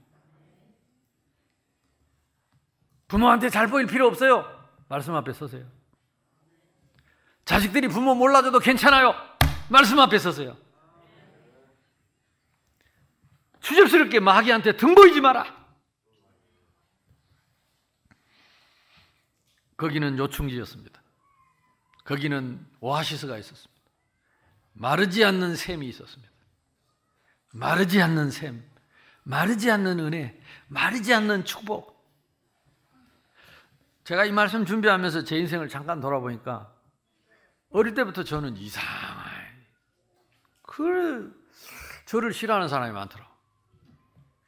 Speaker 1: 부모한테 잘 보일 필요 없어요. 말씀 앞에 서세요. 자식들이 부모 몰라줘도 괜찮아요. 말씀 앞에 서세요. 추접스럽게 마귀한테 등 보이지 마라. 거기는 요충지였습니다. 거기는 오아시스가 있었습니다. 마르지 않는 샘이 있었습니다. 마르지 않는 샘, 마르지 않는 은혜, 마르지 않는 축복. 제가 이 말씀 준비하면서 제 인생을 잠깐 돌아보니까 어릴 때부터 저는 이상해. 그 저를 싫어하는 사람이 많더라.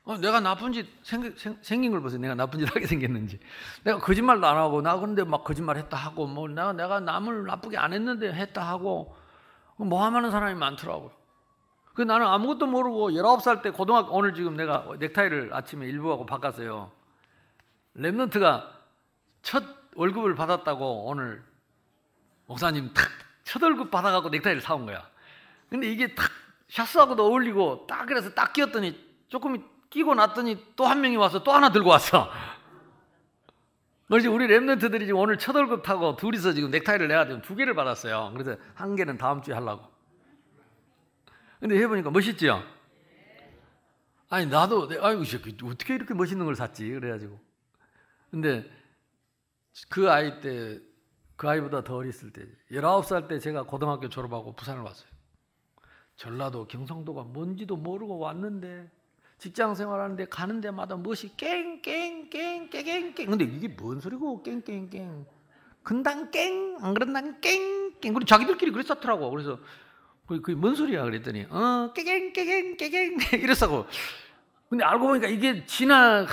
Speaker 1: 어, 내가 나쁜 짓 생, 생 긴걸 보세요. 내가 나쁜 짓 하게 생겼는지. 내가 거짓말도 안 하고, 나 그런데 막 거짓말 했다 하고, 뭐, 내가, 내가 남을 나쁘게 안 했는데 했다 하고, 뭐 하는 사람이 많더라고요. 그 나는 아무것도 모르고 19살 때 고등학교, 오늘 지금 내가 넥타이를 아침에 일부하고 바꿨어요. 랩런트가 첫 월급을 받았다고 오늘 목사님 탁, 첫 월급 받아갖고 넥타이를 사온 거야. 근데 이게 탁, 샤스하고도 어울리고 딱 그래서 딱 끼었더니 조금 끼고 났더니 또 한 명이 와서 또 하나 들고 왔어. (laughs) 그래서 우리 랩런트들이 지금 오늘 첫 월급 타고 둘이서 지금 넥타이를 내가 지금 두 개를 받았어요. 그래서 한 개는 다음 주에 하려고. 근데 해보니까 멋있지요? 아니, 나도, 아이고, 어떻게 이렇게 멋있는 걸 샀지? 그래가지고. 근데 그 아이 때, 그 아이보다 더 어렸을 때, 19살 때 제가 고등학교 졸업하고 부산을 왔어요. 전라도, 경상도가 뭔지도 모르고 왔는데, 직장 생활하는데 가는 데마다 무엇이 깽깽깽깽깽깽. 근데 이게 뭔 소리고 깽깽깽. 근당 깽 안 그런단 깽깽. 우리 자기들끼리 그랬었더라고. 그래서 그게 뭔 소리야? 그랬더니 어 깨갱 깨갱 깨갱. (laughs) 이랬어 근데 알고 보니까 이게 지나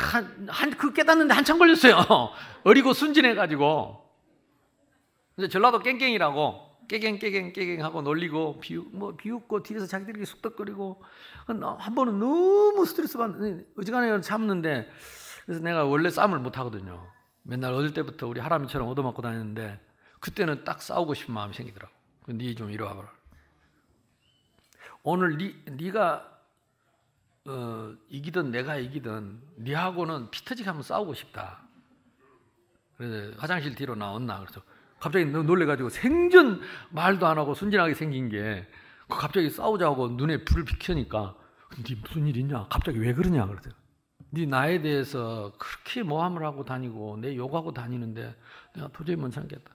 Speaker 1: 한그 깨닫는데 한참 걸렸어요 (laughs) 어리고 순진해 가지고 근데 전라도 깽깽이라고 깨갱 깨갱 깨갱 하고 놀리고 비웃 뭐 비웃고 뒤에서 자기들끼리 숙덕거리고 한 번은 너무 스트레스 받는 어지간해 참는데 그래서 내가 원래 싸움을 못 하거든요. 맨날 어릴 때부터 우리 하람이처럼 얻어맞고 다녔는데 그때는 딱 싸우고 싶은 마음이 생기더라고. 네좀 이리 와봐라. 오늘 네, 네가 어, 이기든 내가 이기든 네하고는 피터지게 한번 싸우고 싶다. 그래서 화장실 뒤로 나왔나 그래서 갑자기 놀래가지고 생전 말도 안 하고 순진하게 생긴 게그 갑자기 싸우자고 눈에 불을 비켜니까 네 무슨 일 있냐? 갑자기 왜 그러냐? 그러더니 네 나에 대해서 그렇게 모함을 하고 다니고 내 욕하고 다니는데 내가 도저히 못 참겠다.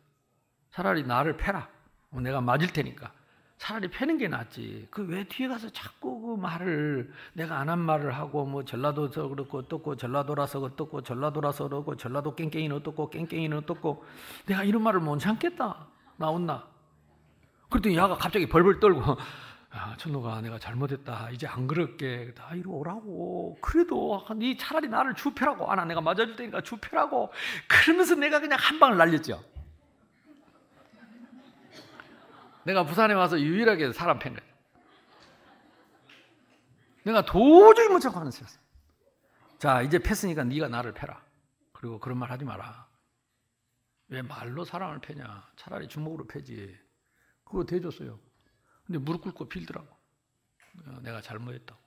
Speaker 1: 차라리 나를 패라. 내가 맞을 테니까. 차라리 패는 게 낫지. 그 왜 뒤에 가서 자꾸 그 말을 내가 안 한 말을 하고 뭐 전라도서 그렇고 어떻고 전라도라서 어떻고 전라도라서 그렇고 전라도 깽깽이는 어떻고 깽깽이는 어떻고 내가 이런 말을 못 참겠다. 나온나. 그랬더니 야가 갑자기 벌벌 떨고 아, 천노가 내가 잘못했다. 이제 안 그럴게. 다 이리 오라고. 그래도 네 차라리 나를 주패라고. 아, 나 내가 맞아줄 테니까 주패라고. 그러면서 내가 그냥 한 방을 날렸죠. 내가 부산에 와서 유일하게 사람 팬 거예요. 내가 도저히 못 참고 하는 짓이었어. 자, 이제 패으니까 네가 나를 패라. 그리고 그런 말 하지 마라. 왜 말로 사람을 패냐? 차라리 주먹으로 패지. 그거 대줬어요. 근데 무릎 꿇고 빌더라고. 내가 잘못했다고.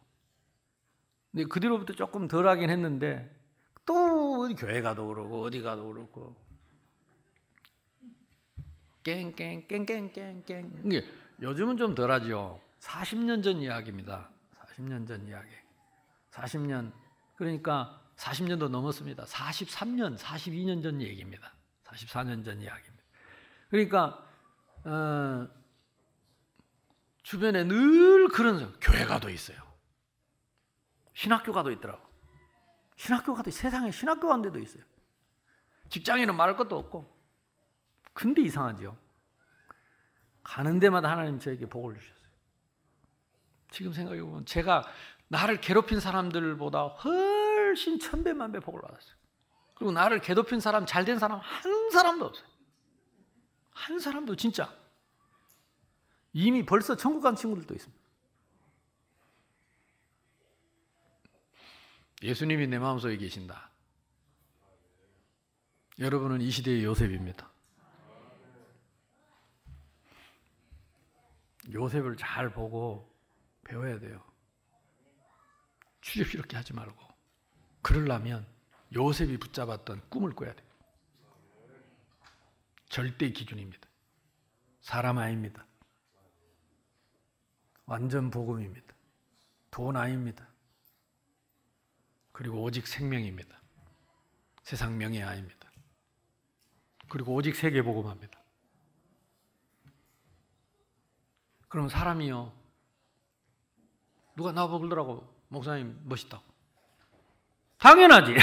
Speaker 1: 근데 그 뒤로부터 조금 덜 하긴 했는데 또 교회 가도 그러고 어디 가도 그렇고 깽깽깽깽깽깽. 이게 요즘은 좀 덜하죠. 40년 전 이야기입니다. 40년 전 이야기. 40년. 그러니까 40년도 넘었습니다. 43년, 42년 전 얘기입니다. 44년 전 이야기입니다. 그러니까 어, 주변에 늘 그런 교회가도 있어요. 신학교가도 있더라고. 신학교가도 세상에 신학교 간 데도 있어요. 직장에는 말할 것도 없고. 근데 이상하죠. 가는 데마다 하나님 저에게 복을 주셨어요. 지금 생각해 보면 제가 나를 괴롭힌 사람들보다 훨씬 천배만 배 복을 받았어요. 그리고 나를 괴롭힌 사람, 잘 된 사람 한 사람도 없어요. 한 사람도 진짜. 이미 벌써 천국 간 친구들도 있습니다. 예수님이 내 마음속에 계신다. 여러분은 이 시대의 요셉입니다. 요셉을 잘 보고 배워야 돼요. 추적 이렇게 하지 말고. 그러려면 요셉이 붙잡았던 꿈을 꿔야 돼요. 절대 기준입니다. 사람 아닙니다. 완전 복음입니다. 돈 아닙니다. 그리고 오직 생명입니다. 세상 명예 아닙니다. 그리고 오직 세계 복음합니다. 그럼 사람이요. 누가 나보고 그러더라고. 목사님 멋있다. 당연하지. (laughs)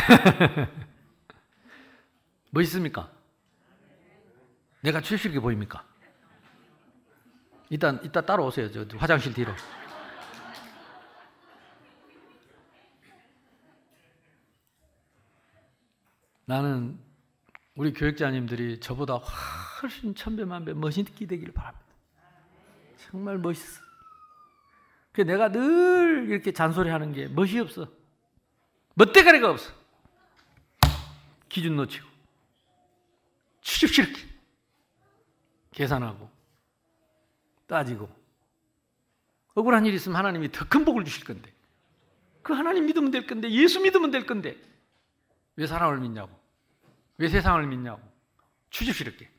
Speaker 1: 멋있습니까? 내가 출실게 보입니까? 일단 이따 따라오세요. 저 화장실 뒤로. 나는 우리 교육자님들이 저보다 훨씬 천배만배 멋있게 되기를 바랍니다. 정말 멋있어. 그 내가 늘 이렇게 잔소리하는 게 멋이 없어. 멋대가리가 없어. 기준 놓치고. 추적스럽게 계산하고 따지고. 억울한 일 있으면 하나님이 더 큰 복을 주실 건데. 그 하나님 믿으면 될 건데 예수 믿으면 될 건데. 왜 사람을 믿냐고. 왜 세상을 믿냐고. 추접스럽게.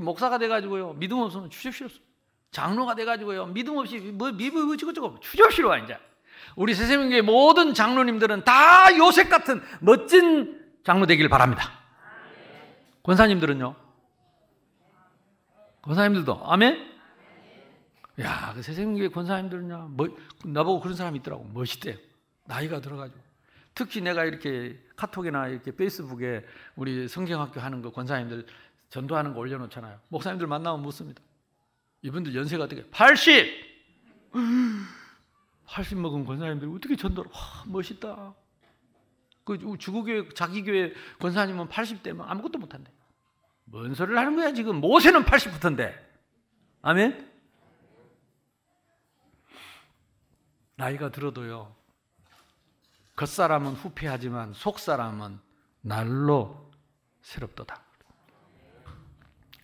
Speaker 1: 목사가 돼가지고요. 믿음 없으면 추접스럽어 장로가 돼가지고요 믿음 없이 뭐 미부 어쩌고저쩌고 추접스러워 이제 우리 세세명교회 모든 장로님들은 다 요셉 같은 멋진 장로 되길 바랍니다 권사님들은요 권사님들도 아멘 야, 그 세생교회 권사님들은요, 뭐, 나보고 그런 사람이 있더라고. 멋있대요. 나이가 들어가지고. 특히 내가 이렇게 카톡이나 이렇게 페이스북에 우리 성경학교 하는 거 권사님들 전도하는 거 올려놓잖아요. 목사님들 만나면 묻습니다. 이분들 연세가 어떻게? 80! 80 먹은 권사님들이 어떻게 전도를? 와, 멋있다. 그 주구교회, 자기 교회 권사님은 80대면 아무것도 못한대. 뭔 소리를 하는 거야, 지금. 모세는 80부터인데. 아멘? 나이가 들어도요. 겉사람은 후패하지만 속사람은 날로 새롭도다.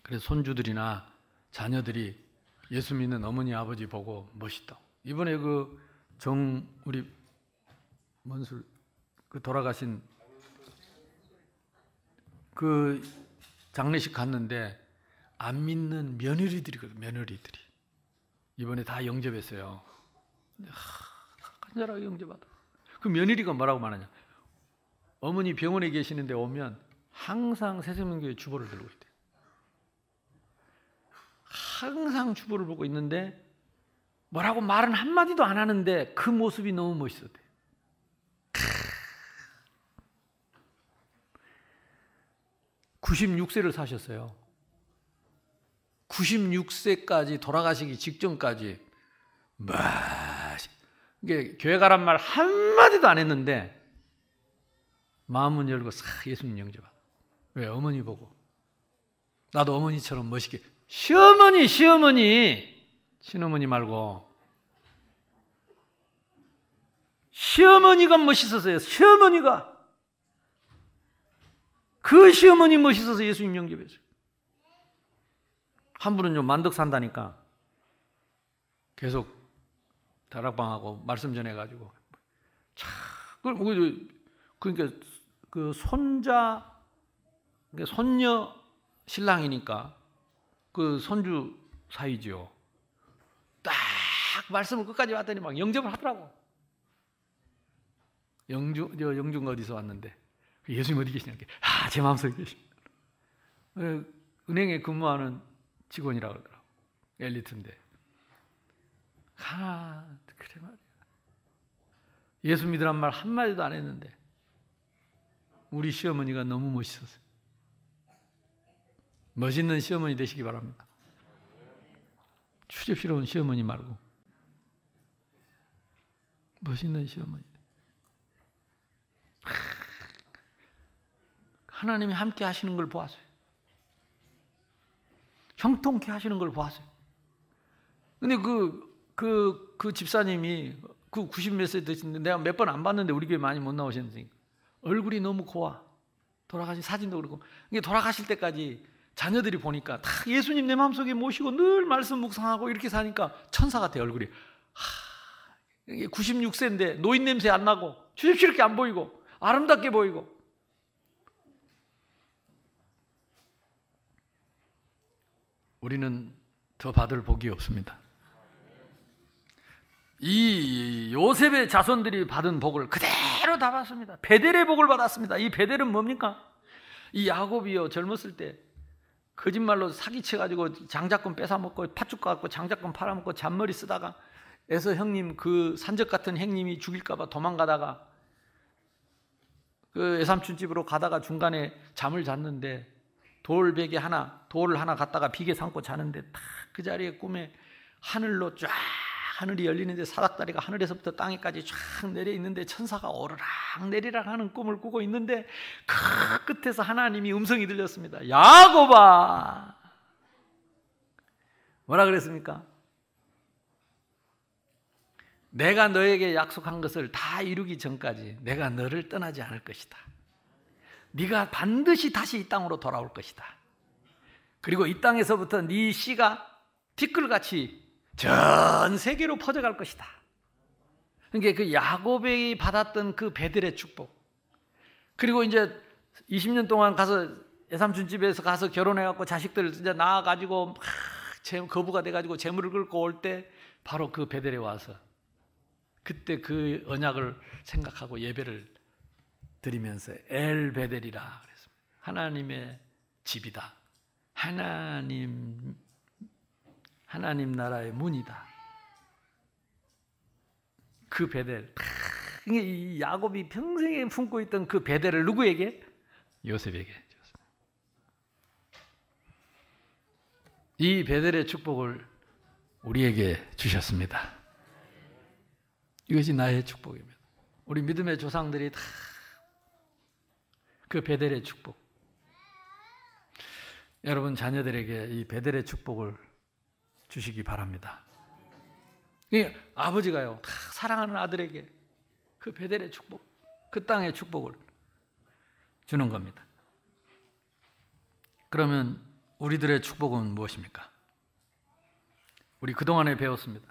Speaker 1: 그래서 손주들이나 자녀들이 예수 믿는 어머니 아버지 보고 멋있다. 이번에 그 정 우리 뭔술 그 돌아가신 그 장례식 갔는데 안 믿는 며느리들이거든 며느리들이 이번에 다 영접했어요. 간절하게 영접하다. 그 며느리가 뭐라고 말하냐? 어머니 병원에 계시는데 오면 항상 새생명교회 주보를 들고 있대. 항상 주보를 보고 있는데 뭐라고 말은 한마디도 안 하는데 그 모습이 너무 멋있었대. 96세를 사셨어요. 96세까지 돌아가시기 직전까지 막 이게 교회 가란 말 한마디도 안 했는데 마음은 열고 싹 예수님 영접하. 왜 어머니 보고 나도 어머니처럼 멋있게 시어머니 시어머니. 친어머니 말고. 시어머니가 멋있었어요. 시어머니가. 그 시어머니 멋있어서 예수님 영접했어요. 한 분은 좀 만덕 산다니까. 계속 다락방하고 말씀 전해가지고. 참 그러니까 그 손자 그러니까 손녀 신랑이니까 그 손주 사이지요. 딱 말씀을 끝까지 왔더니 막 영접을 하더라고. 영주, 저 영주가 어디서 왔는데 그 예수님 어디 계시냐? 아, 제 마음속에 계십니다. 어, 은행에 근무하는 직원이라고 그러더라고. 엘리트인데. 아, 그래 말이야. 예수 믿으란 말 한마디도 안 했는데 우리 시어머니가 너무 멋있었어요. 멋있는 시어머니 되시기 바랍니다. 추접스러운 시어머니 말고 멋있는 시어머니. 하나님이 함께 하시는 걸 보았어요. 형통케 하시는 걸 보았어요. 근데 그, 그, 그 집사님이 그 90몇 세 되시는데 내가 몇 번 안 봤는데 우리 교회 많이 못 나오셨으니까 얼굴이 너무 고와. 돌아가신 사진도 그렇고. 돌아가실 때까지 자녀들이 보니까 다 예수님 내 마음속에 모시고 늘 말씀 묵상하고 이렇게 사니까 천사 같아 얼굴이. 하, 96세인데 노인 냄새 안 나고 주접스럽게 안 보이고 아름답게 보이고 우리는 더 받을 복이 없습니다. 이 요셉의 자손들이 받은 복을 그대로 다 받습니다. 베델의 복을 받았습니다. 이 베델은 뭡니까? 이 야곱이요 젊었을 때 거짓말로 사기쳐 가지고 장자권 뺏어 먹고 팥죽 갖고 장자권 팔아 먹고 잔머리 쓰다가 에서 형님 그 산적 같은 형님이 죽일까 봐 도망가다가 그 애삼촌 집으로 가다가 중간에 잠을 잤는데 돌베개 하나 돌을 하나 갖다가 비계 삼고 자는데 딱 그 자리에 꿈에 하늘로 쫙 하늘이 열리는데 사닥다리가 하늘에서부터 땅에까지 쫙 내려 있는데 천사가 오르락 내리락 하는 꿈을 꾸고 있는데 그 끝에서 하나님이 음성이 들렸습니다. 야곱아! 뭐라 그랬습니까? 내가 너에게 약속한 것을 다 이루기 전까지 내가 너를 떠나지 않을 것이다. 네가 반드시 다시 이 땅으로 돌아올 것이다. 그리고 이 땅에서부터 네 씨가 티끌같이 전 세계로 퍼져갈 것이다. 그러니까 그 야곱이 받았던 그 베들의 축복. 그리고 이제 20년 동안 가서 예삼촌 집에서 가서 결혼해갖고 자식들 이제 낳아가지고 막 거부가 돼가지고 재물을 긁고 올 때 바로 그 베델에 와서 그때 그 언약을 생각하고 예배를 드리면서 엘 베델이라 그랬습니다. 하나님의 집이다. 하나님 하나님 나라의 문이다. 그 베델. 이 야곱이 평생에 품고 있던 그 베델을 누구에게? 요셉에게. 이 베델의 축복을 우리에게 주셨습니다. 이것이 나의 축복입니다. 우리 믿음의 조상들이 다 그 베델의 축복. 여러분 자녀들에게 이 베델의 축복을 주시기 바랍니다. 아버지가요, 다 사랑하는 아들에게 그 베델의 축복, 그 땅의 축복을 주는 겁니다. 그러면 우리들의 축복은 무엇입니까? 우리 그동안에 배웠습니다.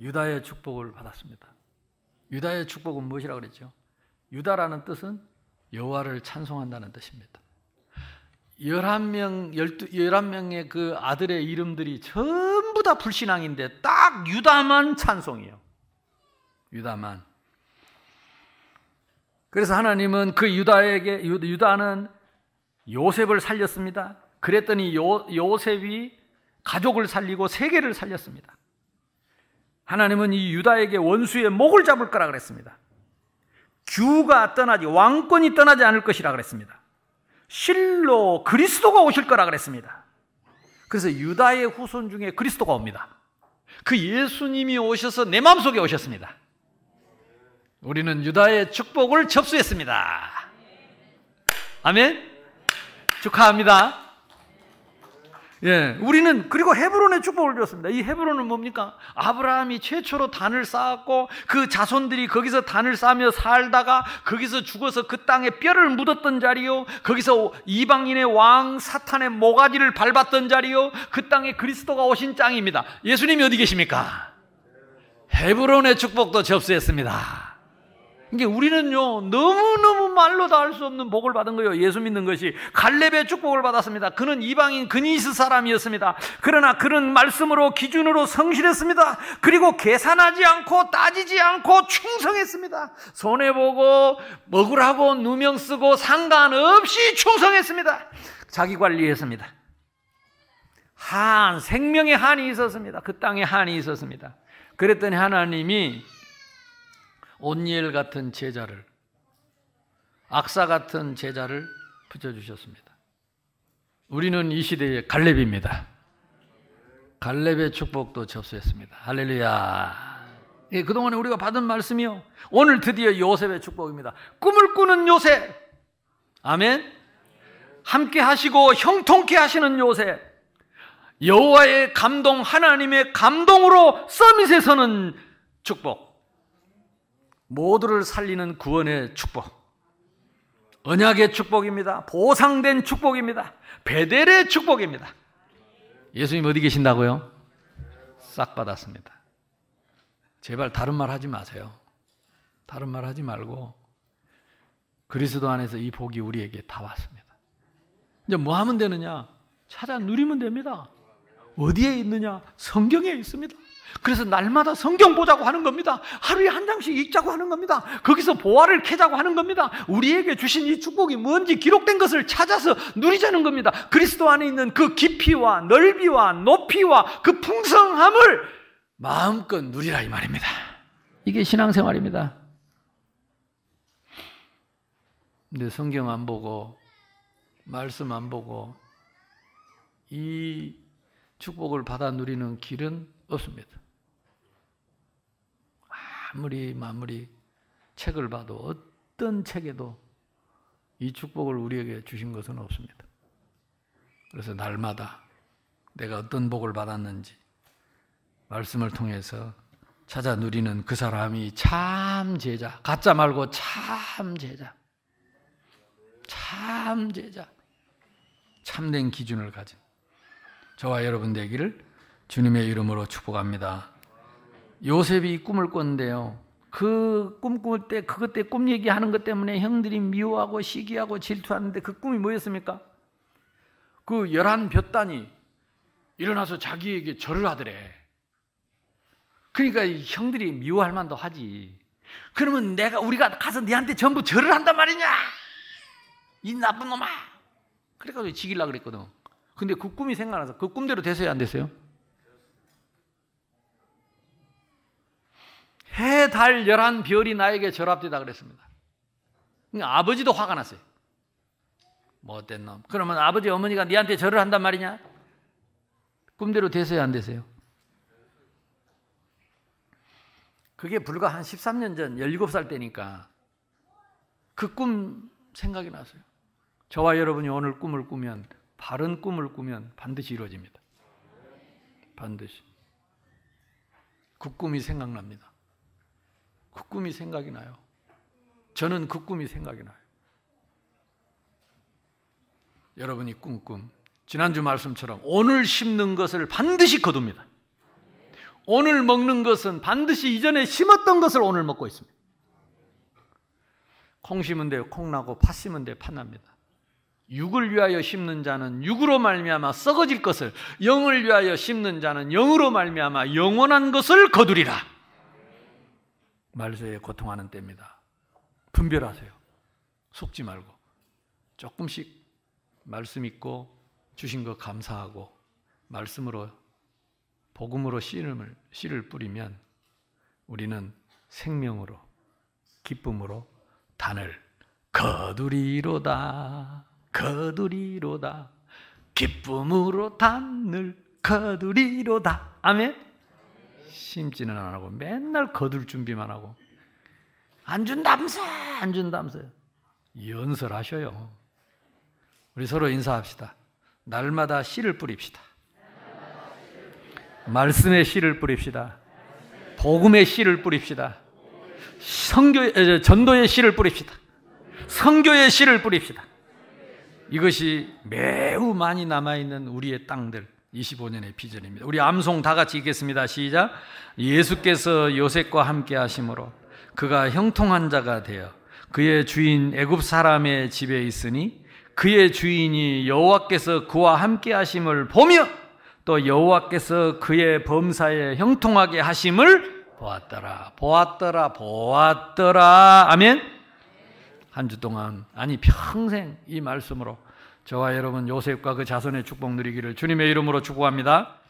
Speaker 1: 유다의 축복을 받았습니다. 유다의 축복은 무엇이라고 그랬죠? 유다라는 뜻은 여호와를 찬송한다는 뜻입니다. 11명, 12, 11명의 그 아들의 이름들이 전부 다 불신앙인데 딱 유다만 찬송이에요. 유다만. 그래서 하나님은 그 유다에게, 유다는 요셉을 살렸습니다. 그랬더니 요, 요셉이 가족을 살리고 세계를 살렸습니다. 하나님은 이 유다에게 원수의 목을 잡을 거라 그랬습니다. 규가 떠나지, 왕권이 떠나지 않을 것이라 그랬습니다. 실로 그리스도가 오실 거라 그랬습니다. 그래서 유다의 후손 중에 그리스도가 옵니다. 그 예수님이 오셔서 내 마음속에 오셨습니다. 우리는 유다의 축복을 접수했습니다. 아멘? 축하합니다. 예, 우리는 그리고 헤브론의 축복을 줬습니다. 이 헤브론은 뭡니까? 아브라함이 최초로 단을 쌓았고 그 자손들이 거기서 단을 쌓으며 살다가 거기서 죽어서 그 땅에 뼈를 묻었던 자리요. 거기서 이방인의 왕 사탄의 모가지를 밟았던 자리요. 그 땅에 그리스도가 오신 땅입니다. 예수님이 어디 계십니까? 헤브론의 축복도 접수했습니다. 이게 우리는요 너무너무 말로 다 할 수 없는 복을 받은 거예요. 예수 믿는 것이 갈렙의 축복을 받았습니다. 그는 이방인 그니스 사람이었습니다. 그러나 그는 말씀으로 기준으로 성실했습니다. 그리고 계산하지 않고 따지지 않고 충성했습니다. 손해 보고 먹으라고 누명 쓰고 상관없이 충성했습니다. 자기 관리했습니다. 한 생명의 한이 있었습니다. 그 땅에 한이 있었습니다. 그랬더니 하나님이 온니엘 같은 제자를 악사 같은 제자를 붙여주셨습니다. 우리는 이 시대의 갈렙입니다. 갈렙의 축복도 접수했습니다. 할렐루야. 예, 그동안에 우리가 받은 말씀이요. 오늘 드디어 요셉의 축복입니다. 꿈을 꾸는 요셉. 아멘. 함께 하시고 형통케 하시는 요셉. 여호와의 감동, 하나님의 감동으로 서밋에 서는 축복. 모두를 살리는 구원의 축복. 언약의 축복입니다. 보상된 축복입니다. 베델의 축복입니다. 예수님 어디 계신다고요? 싹 받았습니다. 제발 다른 말 하지 마세요. 다른 말 하지 말고 그리스도 안에서 이 복이 우리에게 다 왔습니다. 이제 뭐 하면 되느냐? 찾아 누리면 됩니다. 어디에 있느냐? 성경에 있습니다. 그래서 날마다 성경 보자고 하는 겁니다. 하루에 한 장씩 읽자고 하는 겁니다. 거기서 보화를 캐자고 하는 겁니다. 우리에게 주신 이 축복이 뭔지 기록된 것을 찾아서 누리자는 겁니다. 그리스도 안에 있는 그 깊이와 넓이와 높이와 그 풍성함을 마음껏 누리라 이 말입니다. 이게 신앙생활입니다. 근데 성경 안 보고 말씀 안 보고 이 축복을 받아 누리는 길은 없습니다. 아무리 마무리 책을 봐도 어떤 책에도 이 축복을 우리에게 주신 것은 없습니다. 그래서 날마다 내가 어떤 복을 받았는지 말씀을 통해서 찾아 누리는 그 사람이 참 제자, 가짜 말고 참 제자, 참 제자, 참된 기준을 가진 저와 여러분 되기를 주님의 이름으로 축복합니다. 요셉이 꿈을 꿨는데요. 그때 그것 때 꿈 얘기하는 것 때문에 형들이 미워하고 시기하고 질투하는데 그 꿈이 뭐였습니까? 그 열한 볕단이 일어나서 자기에게 절을 하더래. 그러니까 형들이 미워할 만도 하지. 그러면 내가 우리가 가서 네한테 전부 절을 한단 말이냐? 이 나쁜 놈아. 그래가지고 지길라 그랬거든. 근데 그 꿈이 생각나서 그 꿈대로 됐어요, 안 됐어요? 해, 달, 열한 별이 나에게 절합되다 그랬습니다. 그러니까 아버지도 화가 났어요. 못된 놈. 그러면 아버지, 어머니가 네한테 절을 한단 말이냐? 꿈대로 되세요, 안 되세요? 그게 불과 한 13년 전, 17살 때니까 그 꿈 생각이 났어요. 저와 여러분이 오늘 꿈을 꾸면, 바른 꿈을 꾸면 반드시 이루어집니다. 반드시. 그 꿈이 생각납니다. 그 꿈이 생각이 나요. 저는 그 꿈이 생각이 나요. 여러분이 꿈꿈 지난주 말씀처럼 오늘 심는 것을 반드시 거둡니다. 오늘 먹는 것은 반드시 이전에 심었던 것을 오늘 먹고 있습니다. 콩 심은 데 콩 나고 팥 심은 데 팥 납니다. 육을 위하여 심는 자는 육으로 말미암아 썩어질 것을 영을 위하여 심는 자는 영으로 말미암아 영원한 것을 거두리라. 말세에 고통하는 때입니다. 분별하세요. 속지 말고 조금씩 말씀 있고 주신 거 감사하고 말씀으로 복음으로 씨름을 씨를 뿌리면 우리는 생명으로 기쁨으로 단을 거두리로다 거두리로다 기쁨으로 단을 거두리로다 아멘. 심지는 안 하고 맨날 거둘 준비만 하고 안 준다면서 안 준다면서 연설하셔요. 우리 서로 인사합시다. 날마다 씨를 뿌립시다. 말씀의 씨를 뿌립시다. 복음의 씨를 뿌립시다. 성교 전도의 씨를 뿌립시다. 성교의 씨를 뿌립시다. 이것이 매우 많이 남아 있는 우리의 땅들 25년의 비전입니다. 우리 암송 다 같이 읽겠습니다. 시작. 예수께서 요셉과 함께 하심으로 그가 형통한 자가 되어 그의 주인 애굽 사람의 집에 있으니 그의 주인이 여호와께서 그와 함께 하심을 보며 또 여호와께서 그의 범사에 형통하게 하심을 보았더라. 보았더라. 보았더라. 아멘. 한 주 동안 아니 평생 이 말씀으로 저와 여러분 요셉과 그 자손의 축복 누리기를 주님의 이름으로 축복합니다.